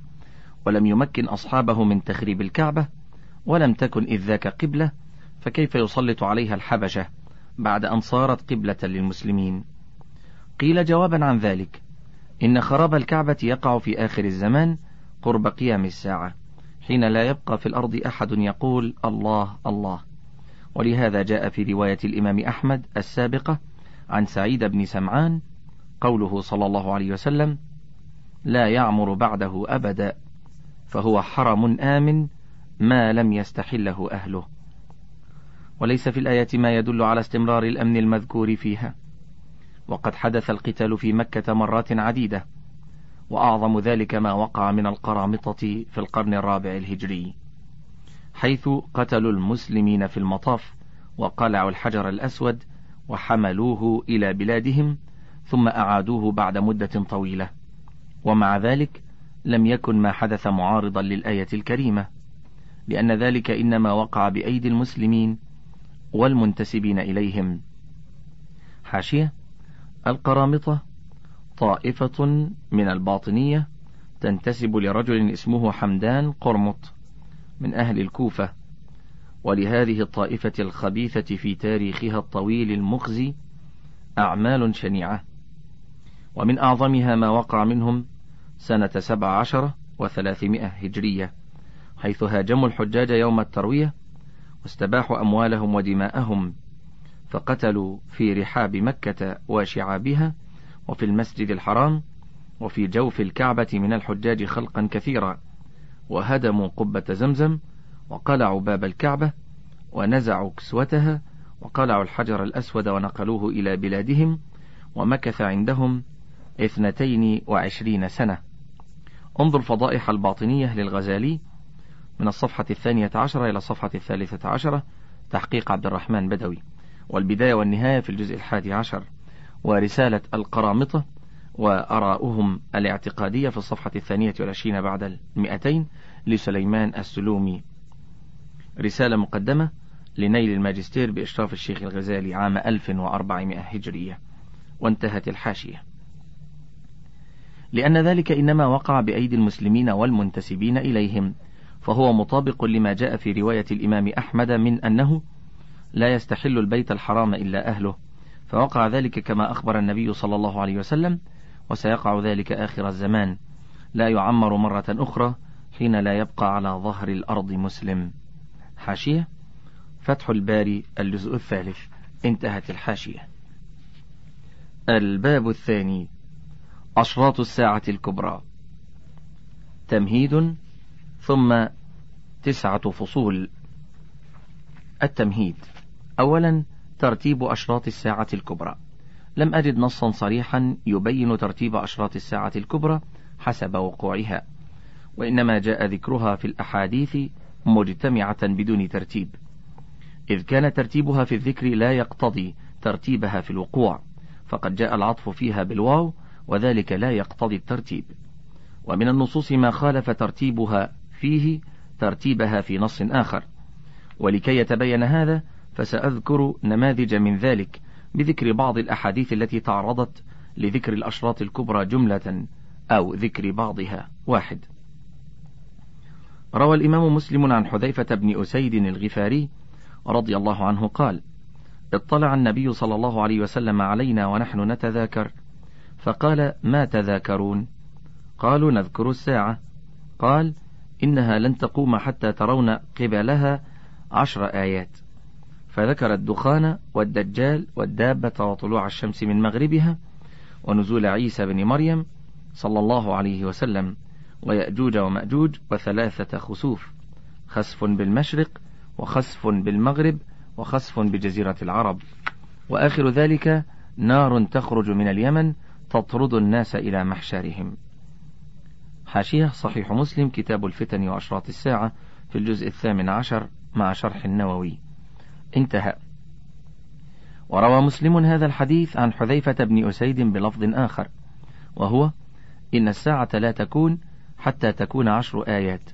ولم يمكن أصحابه من تخريب الكعبة ولم تكن إذ ذاك قبلة فكيف يسلط عليها الحبشة بعد أن صارت قبلة للمسلمين؟ قيل جوابا عن ذلك إن خراب الكعبة يقع في آخر الزمان قرب قيام الساعة حين لا يبقى في الأرض أحد يقول الله الله. ولهذا جاء في رواية الإمام أحمد السابقة عن سعيد بن سمعان قوله صلى الله عليه وسلم لا يعمر بعده أبدا فهو حرم آمن ما لم يستحله أهله. وليس في الآية ما يدل على استمرار الأمن المذكور فيها وقد حدث القتال في مكة مرات عديدة. وأعظم ذلك ما وقع من القرامطة في القرن الرابع الهجري حيث قتلوا المسلمين في المطاف وقلعوا الحجر الأسود وحملوه إلى بلادهم ثم أعادوه بعد مدة طويلة. ومع ذلك لم يكن ما حدث معارضا للآية الكريمة لأن ذلك إنما وقع بأيدي المسلمين والمنتسبين إليهم. حاشية القرامطة طائفة من الباطنية تنتسب لرجل اسمه حمدان قرمط من أهل الكوفة ولهذه الطائفة الخبيثة في تاريخها الطويل المخزي أعمال شنيعة ومن أعظمها ما وقع منهم سنة سبع عشر وثلاثمائة هجرية حيث هاجموا الحجاج يوم التروية واستباحوا أموالهم ودماءهم فقتلوا في رحاب مكة وشعابها وفي المسجد الحرام وفي جوف الكعبة من الحجاج خلقا كثيرا وهدموا قبة زمزم وقلعوا باب الكعبة ونزعوا كسوتها وقلعوا الحجر الأسود ونقلوه إلى بلادهم ومكث عندهم اثنتين وعشرين سنة. انظر فضائح الباطنية للغزالي من الصفحة الثانية عشرة إلى الصفحة الثالثة عشرة تحقيق عبد الرحمن بدوي والبداية والنهاية في الجزء الحادي عشر. ورسالة القرامطة وأراؤهم الاعتقادية في الصفحة الثانية والعشرين بعد المئتين لسليمان السلومي. رسالة مقدمة لنيل الماجستير بإشراف الشيخ الغزالي عام 1400 هجرية. وانتهت الحاشية. لأن ذلك إنما وقع بأيدي المسلمين والمنتسبين إليهم فهو مطابق لما جاء في رواية الإمام أحمد من أنه لا يستحل البيت الحرام إلا أهله فوقع ذلك كما أخبر النبي صلى الله عليه وسلم وسيقع ذلك آخر الزمان. لا يعمر مرة أخرى حين لا يبقى على ظهر الأرض مسلم. حاشية؟ فتح الباري الجزء الثالث. انتهت الحاشية. الباب الثاني. أشراط الساعة الكبرى. تمهيد ثم تسعة فصول. التمهيد. أولا ترتيب أشراط الساعة الكبرى. لم أجد نصا صريحا يبين ترتيب أشراط الساعة الكبرى حسب وقوعها. وإنما جاء ذكرها في الأحاديث مجتمعة بدون ترتيب. إذ كان ترتيبها في الذكر لا يقتضي ترتيبها في الوقوع فقد جاء العطف فيها بالواو وذلك لا يقتضي الترتيب. ومن النصوص ما خالف ترتيبها فيه ترتيبها في نص آخر. ولكي يتبين هذا فسأذكر نماذج من ذلك بذكر بعض الأحاديث التي تعرضت لذكر الأشراط الكبرى جملة أو ذكر بعضها واحد. روى الإمام مسلم عن حذيفة بن أسيد الغفاري رضي الله عنه قال اطلع النبي صلى الله عليه وسلم علينا ونحن نتذاكر فقال ما تذاكرون؟ قالوا نذكر الساعة قال إنها لن تقوم حتى ترون قبلها عشر آيات فذكر الدخان والدجال والدابة وطلوع الشمس من مغربها ونزول عيسى بن مريم صلى الله عليه وسلم ويأجوج ومأجوج وثلاثة خسوف خسف بالمشرق وخسف بالمغرب وخسف بجزيرة العرب. وآخر ذلك نار تخرج من اليمن تطرد الناس إلى محشرهم. حاشية صحيح مسلم كتاب الفتن وأشراط الساعة في الجزء الثامن عشر مع شرح النووي. انتهى. وروى مسلم هذا الحديث عن حذيفة بن أسيد بلفظ آخر وهو إن الساعة لا تكون حتى تكون عشر آيات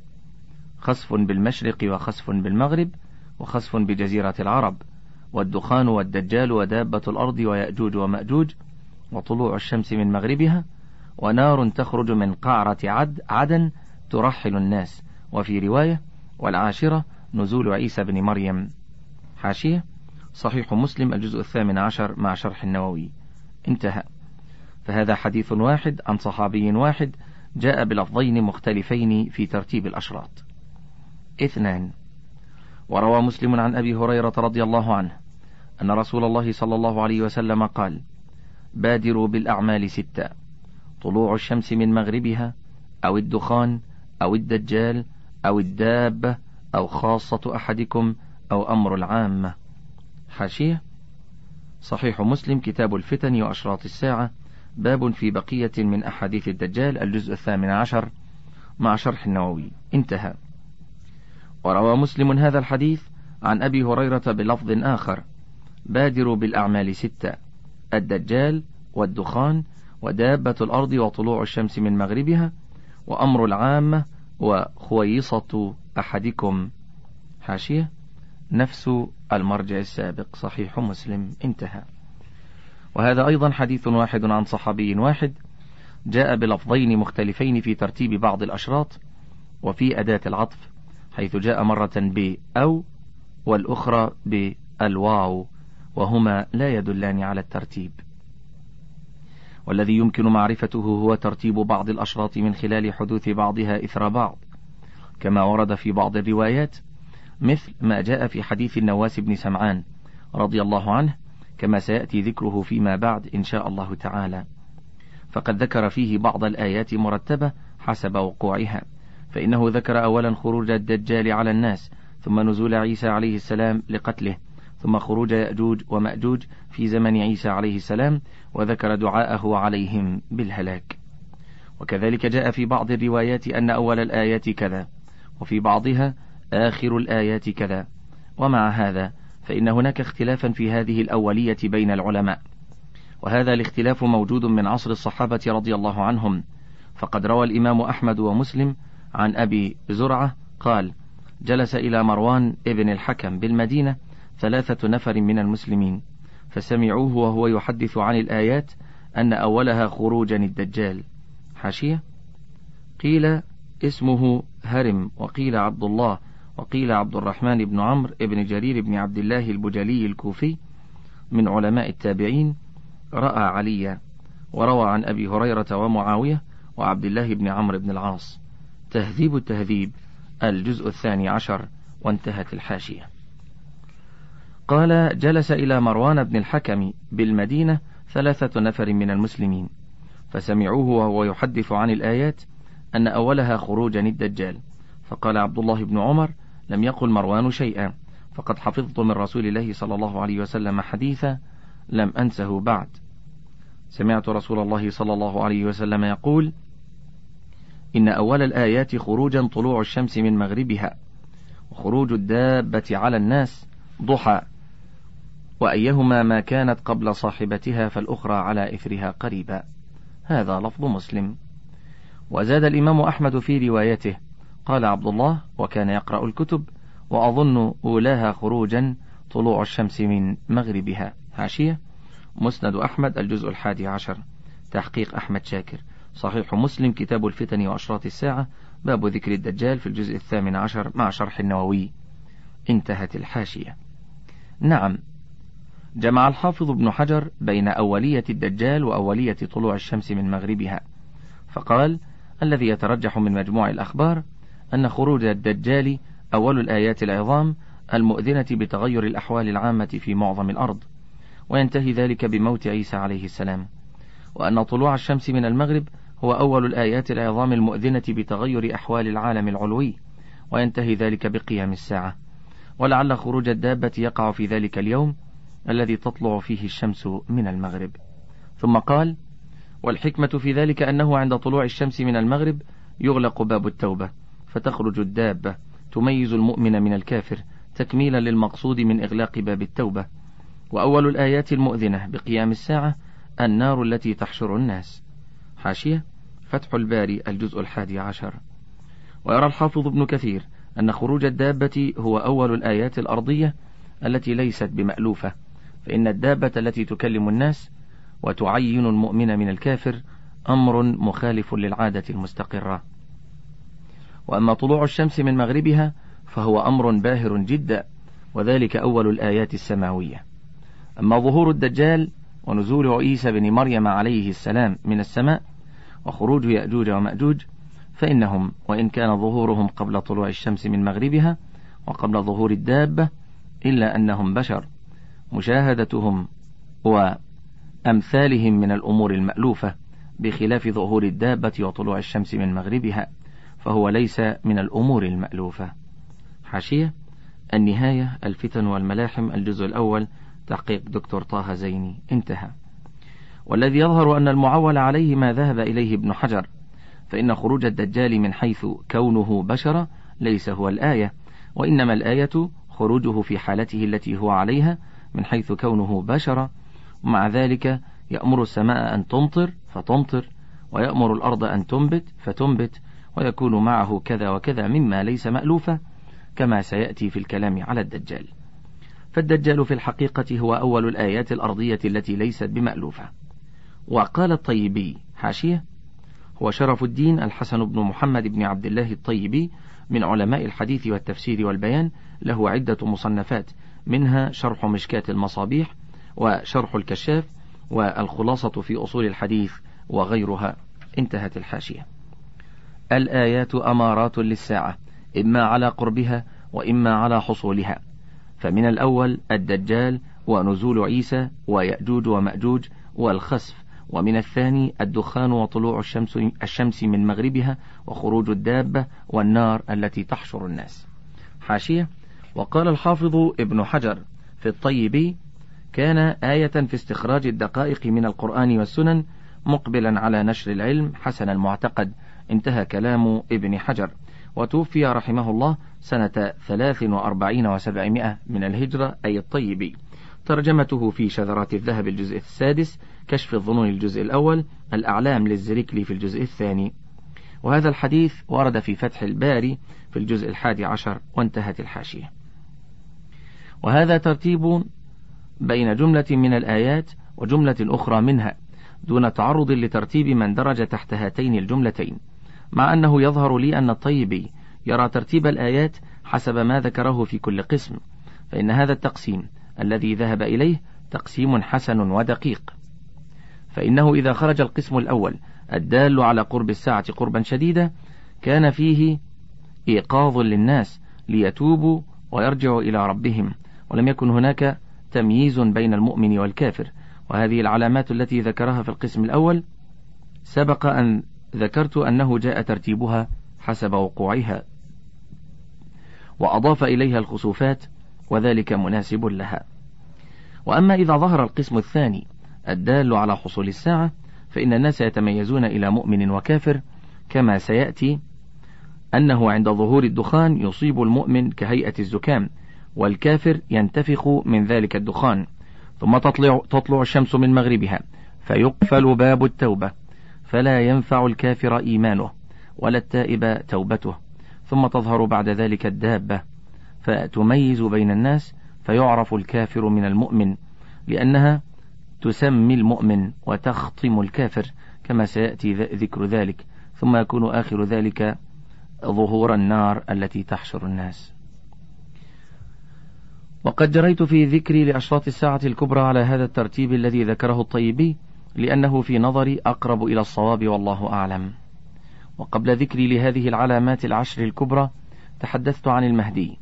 خسف بالمشرق وخسف بالمغرب وخسف بجزيرة العرب والدخان والدجال ودابة الأرض ويأجوج ومأجوج وطلوع الشمس من مغربها ونار تخرج من قعرة عد عدن ترحل الناس. وفي رواية والعاشرة نزول عيسى بن مريم. حاشية. صحيح مسلم الجزء الثامن عشر مع شرح النووي. انتهى. فهذا حديث واحد عن صحابي واحد جاء بلفظين مختلفين في ترتيب الأشراط. اثنان. وروى مسلم عن أبي هريرة رضي الله عنه أن رسول الله صلى الله عليه وسلم قال بادروا بالأعمال ستة طلوع الشمس من مغربها أو الدخان أو الدجال أو الدابة أو خاصة أحدكم أو أمر العامة. حاشية. صحيح مسلم كتاب الفتن وأشراط الساعة. باب في بقية من أحاديث الدجال الجزء الثامن عشر مع شرح النووي. انتهى. وروى مسلم هذا الحديث عن أبي هريرة بلفظ آخر. بادروا بالأعمال ستة الدجال والدخان ودابة الأرض وطلوع الشمس من مغربها وأمر العامة وخويصة أحدكم. حاشية. نفس المرجع السابق صحيح مسلم انتهى. وهذا أيضا حديث واحد عن صحابي واحد جاء بلفظين مختلفين في ترتيب بعض الأشراط وفي أداة العطف حيث جاء مرة ب أو والأخرى بالواو وهما لا يدلان على الترتيب. والذي يمكن معرفته هو ترتيب بعض الأشراط من خلال حدوث بعضها إثر بعض كما ورد في بعض الروايات مثل ما جاء في حديث النواس بن سمعان رضي الله عنه كما سيأتي ذكره فيما بعد إن شاء الله تعالى. فقد ذكر فيه بعض الآيات مرتبة حسب وقوعها فإنه ذكر أولا خروج الدجال على الناس ثم نزول عيسى عليه السلام لقتله ثم خروج يأجوج ومأجوج في زمن عيسى عليه السلام وذكر دعاءه عليهم بالهلاك. وكذلك جاء في بعض الروايات أن أول الآيات كذا وفي بعضها آخر الآيات كذا. ومع هذا فإن هناك اختلافا في هذه الأولية بين العلماء. وهذا الاختلاف موجود من عصر الصحابة رضي الله عنهم. فقد روى الإمام أحمد ومسلم عن أبي زرعة قال جلس إلى مروان ابن الحكم بالمدينة ثلاثة نفر من المسلمين فسمعوه وهو يحدث عن الآيات أن أولها خروجا الدجال. حاشية؟ قيل اسمه هرم وقيل عبد الله وقيل عبد الرحمن بن عمرو بن جرير بن عبد الله البجلي الكوفي من علماء التابعين رأى عليا وروى عن أبي هريرة ومعاوية وعبد الله بن عمرو بن العاص. تهذيب التهذيب الجزء الثاني عشر وانتهت الحاشية. قال جلس إلى مروان بن الحكم بالمدينة ثلاثة نفر من المسلمين فسمعوه وهو يحدث عن الآيات أن أولها خروجا الدجال. فقال عبد الله بن عمر لم يقل مروان شيئا. فقد حفظت من رسول الله صلى الله عليه وسلم حديثا لم أنسه بعد. سمعت رسول الله صلى الله عليه وسلم يقول إن أول الآيات خروجا طلوع الشمس من مغربها وخروج الدابة على الناس ضحى وأيهما ما كانت قبل صاحبتها فالأخرى على إثرها قريبا. هذا لفظ مسلم. وزاد الإمام أحمد في روايته قال عبد الله وكان يقرأ الكتب وأظن أولاها خروجا طلوع الشمس من مغربها. حاشية مسند أحمد الجزء الحادي عشر. تحقيق أحمد شاكر. صحيح مسلم كتاب الفتن وأشراط الساعة. باب ذكر الدجال في الجزء الثامن عشر مع شرح النووي. انتهت الحاشية. نعم. جمع الحافظ ابن حجر بين أولية الدجال وأولية طلوع الشمس من مغربها. فقال الذي يترجح من مجموع الأخبار أن خروج الدجال أول الآيات العظام المؤذنة بتغير الأحوال العامة في معظم الأرض وينتهي ذلك بموت عيسى عليه السلام. وأن طلوع الشمس من المغرب هو أول الآيات العظام المؤذنة بتغير أحوال العالم العلوي وينتهي ذلك بقيام الساعة. ولعل خروج الدابة يقع في ذلك اليوم الذي تطلع فيه الشمس من المغرب. ثم قال والحكمة في ذلك أنه عند طلوع الشمس من المغرب يغلق باب التوبة. فتخرج الدابة تميز المؤمن من الكافر تكميلا للمقصود من إغلاق باب التوبة. وأول الآيات المؤذنة بقيام الساعة النار التي تحشر الناس. حاشية فتح الباري الجزء الحادي عشر. ويرى الحافظ ابن كثير أن خروج الدابة هو أول الآيات الأرضية التي ليست بمألوفة. فإن الدابة التي تكلم الناس وتعين المؤمن من الكافر أمر مخالف للعادة المستقرة. وأما طلوع الشمس من مغربها فهو أمر باهر جدا وذلك أول الآيات السماوية. أما ظهور الدجال ونزول عيسى بن مريم عليه السلام من السماء وخروج يأجوج ومأجوج فإنهم وإن كان ظهورهم قبل طلوع الشمس من مغربها وقبل ظهور الدابة إلا أنهم بشر. مشاهدتهم وأمثالهم من الأمور المألوفة بخلاف ظهور الدابة وطلوع الشمس من مغربها. فهو ليس من الأمور المألوفة. حاشية النهاية الفتن والملاحم الجزء الأول تحقيق دكتور طه زيني. انتهى. والذي يظهر أن المعول عليه ما ذهب إليه ابن حجر فإن خروج الدجال من حيث كونه بشر ليس هو الآية وإنما الآية خروجه في حالته التي هو عليها من حيث كونه بشر ومع ذلك يأمر السماء أن تمطر فتمطر ويأمر الأرض أن تنبت فتنبت ويكون معه كذا وكذا مما ليس مألوفا كما سيأتي في الكلام على الدجال. فالدجال في الحقيقة هو أول الآيات الأرضية التي ليست بمألوفة. وقال الطيبي حاشية هو شرف الدين الحسن بن محمد بن عبد الله الطيبي من علماء الحديث والتفسير والبيان له عدة مصنفات منها شرح مشكاة المصابيح وشرح الكشاف والخلاصة في أصول الحديث وغيرها. انتهت الحاشية. الآيات أمارات للساعة إما على قربها وإما على حصولها. فمن الأول الدجال ونزول عيسى ويأجوج ومأجوج والخسف ومن الثاني الدخان وطلوع الشمس, الشمس من مغربها وخروج الدابة والنار التي تحشر الناس. حاشية وقال الحافظ ابن حجر في الطيب كان آية في استخراج الدقائق من القرآن والسنن مقبلا على نشر العلم حسن المعتقد. انتهى كلام ابن حجر. وتوفي رحمه الله سنة ثلاث وأربعين وسبعمائة من الهجرة أي الطيبي. ترجمته في شذرات الذهب الجزء السادس كشف الظنون الجزء الأول الأعلام للزركلي في الجزء الثاني. وهذا الحديث ورد في فتح الباري في الجزء الحادي عشر وانتهت الحاشية. وهذا ترتيب بين جملة من الآيات وجملة أخرى منها دون تعرض لترتيب من درج تحت هاتين الجملتين. مع أنه يظهر لي أن الطيبي يرى ترتيب الآيات حسب ما ذكره في كل قسم فإن هذا التقسيم الذي ذهب إليه تقسيم حسن ودقيق. فإنه إذا خرج القسم الأول الدال على قرب الساعة قربا شديدا كان فيه إيقاظ للناس ليتوبوا ويرجعوا إلى ربهم ولم يكن هناك تمييز بين المؤمن والكافر. وهذه العلامات التي ذكرها في القسم الأول سبق أن ذكرت أنه جاء ترتيبها حسب وقوعها وأضاف إليها الخسوفات وذلك مناسب لها. وأما إذا ظهر القسم الثاني الدال على حصول الساعة فإن الناس يتميزون إلى مؤمن وكافر كما سيأتي أنه عند ظهور الدخان يصيب المؤمن كهيئة الزكام والكافر ينتفخ من ذلك الدخان ثم تطلع, تطلع الشمس من مغربها فيقفل باب التوبة. فلا ينفع الكافر إيمانه ولا التائب توبته. ثم تظهر بعد ذلك الدابة. فتميز بين الناس فيعرف الكافر من المؤمن لأنها تسمي المؤمن وتخطم الكافر كما سيأتي ذكر ذلك. ثم يكون آخر ذلك ظهور النار التي تحشر الناس. وقد جريت في ذكري لأشراط الساعة الكبرى على هذا الترتيب الذي ذكره الطيبي لأنه في نظري أقرب إلى الصواب والله أعلم. وقبل ذكري لهذه العلامات العشر الكبرى تحدثت عن المهدي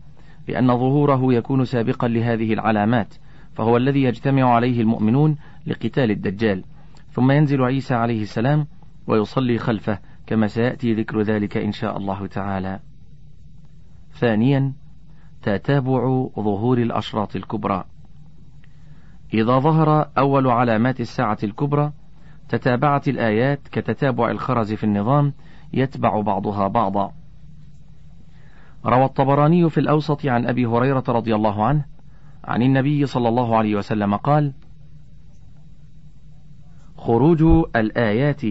لأن ظهوره يكون سابقا لهذه العلامات فهو الذي يجتمع عليه المؤمنون لقتال الدجال. ثم ينزل عيسى عليه السلام ويصلي خلفه كما سيأتي ذكر ذلك إن شاء الله تعالى. ثانيا تتابع ظهور الأشراط الكبرى. إذا ظهر أول علامات الساعة الكبرى تتابعت الآيات كتتابع الخرز في النظام يتبع بعضها بعضا. روى الطبراني في الأوسط عن أبي هريرة رضي الله عنه عن النبي صلى الله عليه وسلم قال خروج الآيات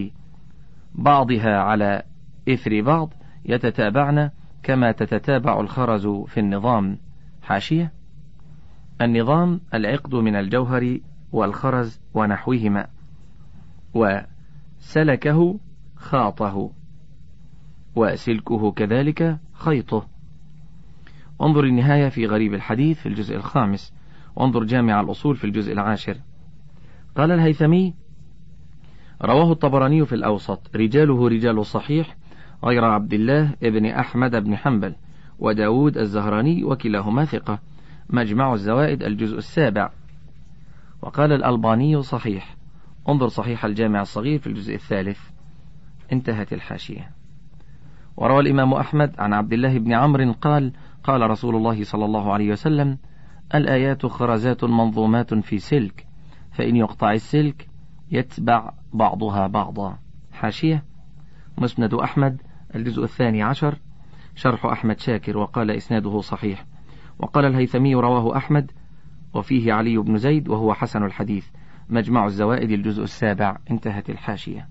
بعضها على إثر بعض يتتابعن كما تتتابع الخرز في النظام حاشية؟ النظام العقد من الجوهر والخرز ونحوهما وسلكه خاطه وسلكه كذلك خيطه. انظر النهاية في غريب الحديث في الجزء الخامس. وانظر جامع الأصول في الجزء العاشر. قال الهيثمي رواه الطبراني في الأوسط رجاله رجال الصحيح غير عبد الله ابن أحمد بن حنبل وداود الزهراني وكلاهما ثقة. مجمع الزوائد الجزء السابع. وقال الألباني صحيح. انظر صحيح الجامع الصغير في الجزء الثالث. انتهت الحاشية. وروى الإمام أحمد عن عبد الله بن عمرو قال قال رسول الله صلى الله عليه وسلم الآيات خرزات منظومات في سلك فإن يقطع السلك يتبع بعضها بعضا. حاشية. مسند أحمد الجزء الثاني عشر. شرح أحمد شاكر وقال إسناده صحيح. وقال الهيثمي رواه أحمد وفيه علي بن زيد وهو حسن الحديث. مجمع الزوائد الجزء السابع. انتهت الحاشية.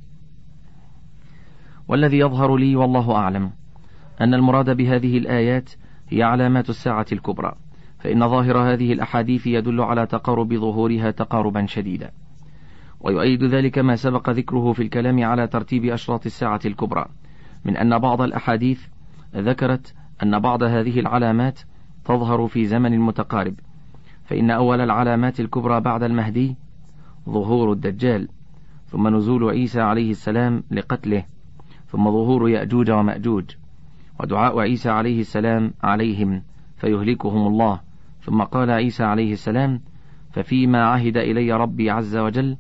والذي يظهر لي والله أعلم أن المراد بهذه الآيات هي علامات الساعة الكبرى فإن ظاهر هذه الأحاديث يدل على تقارب ظهورها تقاربا شديدا. ويؤيد ذلك ما سبق ذكره في الكلام على ترتيب أشراط الساعة الكبرى من أن بعض الأحاديث ذكرت أن بعض هذه العلامات تظهر في زمن متقارب فإن أول العلامات الكبرى بعد المهدي ظهور الدجال ثم نزول عيسى عليه السلام لقتله ثم ظهور يأجوج ومأجوج ودعاء عيسى عليه السلام عليهم فيهلكهم الله ثم قال عيسى عليه السلام ففيما عهد إلي ربي عز وجل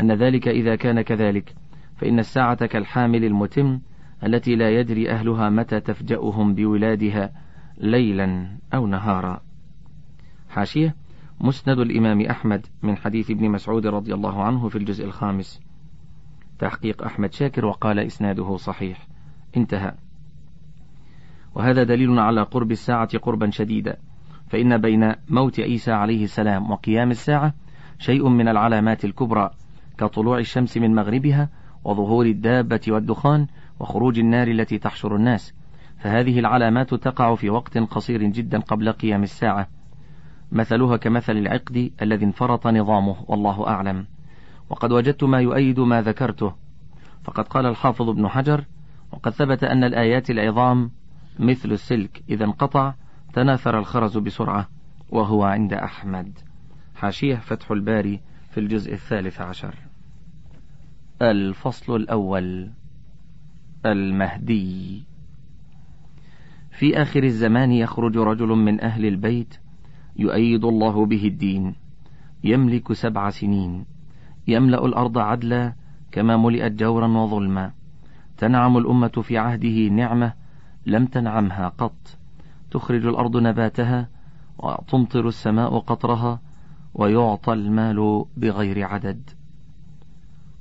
أن ذلك إذا كان كذلك فإن الساعة كالحامل المتم التي لا يدري أهلها متى تفجأهم بولادها ليلا أو نهارا. حاشية مسند الإمام أحمد من حديث ابن مسعود رضي الله عنه في الجزء الخامس. تحقيق أحمد شاكر وقال إسناده صحيح. انتهى. وهذا دليل على قرب الساعة قربا شديدا. فإن بين موت عيسى عليه السلام وقيام الساعة شيء من العلامات الكبرى كطلوع الشمس من مغربها وظهور الدابة والدخان وخروج النار التي تحشر الناس. فهذه العلامات تقع في وقت قصير جدا قبل قيام الساعة. مثلها كمثل العقد الذي انفرط نظامه والله أعلم. وقد وجدت ما يؤيد ما ذكرته. فقد قال الحافظ ابن حجر وقد ثبت أن الآيات العظام مثل السلك إذا انقطع تناثر الخرز بسرعة وهو عند أحمد. حاشية فتح الباري في الجزء الثالث عشر. الفصل الأول المهدي. في آخر الزمان يخرج رجل من أهل البيت يؤيد الله به الدين. يملك سبع سنين. يملأ الأرض عدلا كما ملئت جورا وظلما. تنعم الأمة في عهده نعمة لم تنعمها قط. تخرج الأرض نباتها وتمطر السماء قطرها ويعطى المال بغير عدد.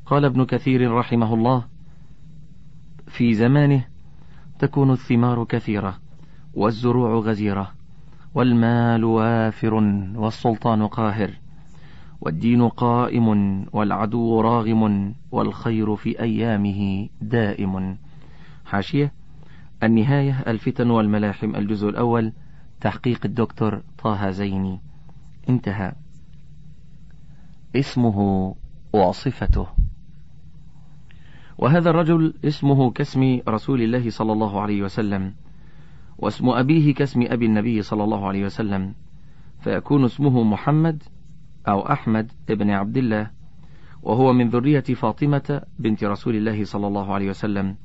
قال ابن كثير رحمه الله في زمانه تكون الثمار كثيرة. والزروع غزيرة والمال وافر والسلطان قاهر والدين قائم والعدو راغم والخير في أيامه دائم. حاشية النهاية الفتن والملاحم. الجزء الأول تحقيق الدكتور طه زيني. انتهى. اسمه وصفته. وهذا الرجل اسمه كاسم رسول الله صلى الله عليه وسلم. واسم أبيه كاسم أبي النبي صلى الله عليه وسلم فيكون اسمه محمد أو أحمد ابن عبد الله وهو من ذرية فاطمة بنت رسول الله صلى الله عليه وسلم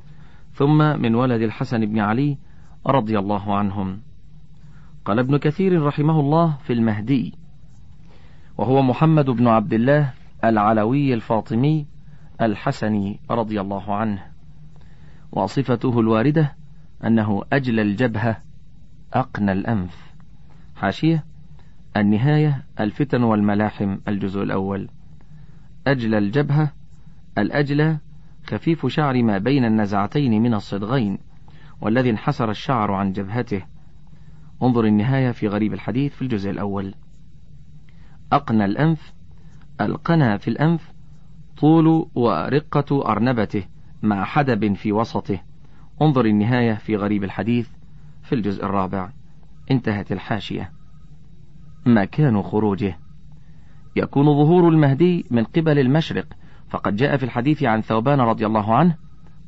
ثم من ولد الحسن بن علي رضي الله عنهم. قال ابن كثير رحمه الله في المهدي وهو محمد بن عبد الله العلوي الفاطمي الحسني رضي الله عنه وصفته الواردة أنه أجل الجبهة أقنى الأنف. حاشية النهاية الفتن والملاحم الجزء الأول. أجل الجبهة الأجلى خفيف شعر ما بين النزعتين من الصدغين والذي انحسر الشعر عن جبهته. انظر النهاية في غريب الحديث في الجزء الأول. أقنى الأنف القنا في الأنف طول ورقة أرنبته مع حدب في وسطه. انظر النهاية في غريب الحديث في الجزء الرابع. انتهت الحاشية. مكان خروجه. يكون ظهور المهدي من قبل المشرق. فقد جاء في الحديث عن ثوبان رضي الله عنه.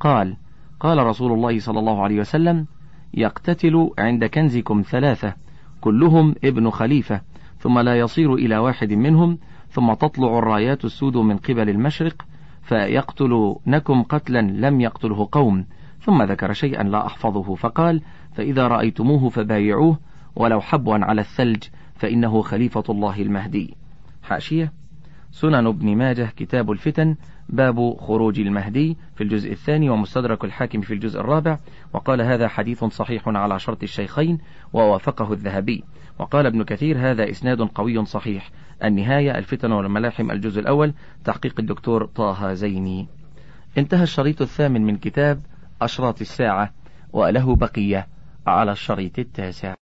قال قال رسول الله صلى الله عليه وسلم يقتتل عند كنزكم ثلاثة كلهم ابن خليفة ثم لا يصير إلى واحد منهم ثم تطلع الرايات السود من قبل المشرق فيقتلونكم قتلا لم يقتله قوم. ثم ذكر شيئا لا أحفظه فقال فإذا رأيتموه فبايعوه ولو حبوا على الثلج فإنه خليفة الله المهدي. حاشية. سنن ابن ماجه كتاب الفتن باب خروج المهدي في الجزء الثاني ومستدرك الحاكم في الجزء الرابع وقال هذا حديث صحيح على شرط الشيخين ووافقه الذهبي. وقال ابن كثير هذا إسناد قوي صحيح. النهاية الفتن والملاحم الجزء الأول تحقيق الدكتور طه زيني. انتهى الشريط الثامن من كتاب أشراط الساعة وله بقية على الشريط التاسع.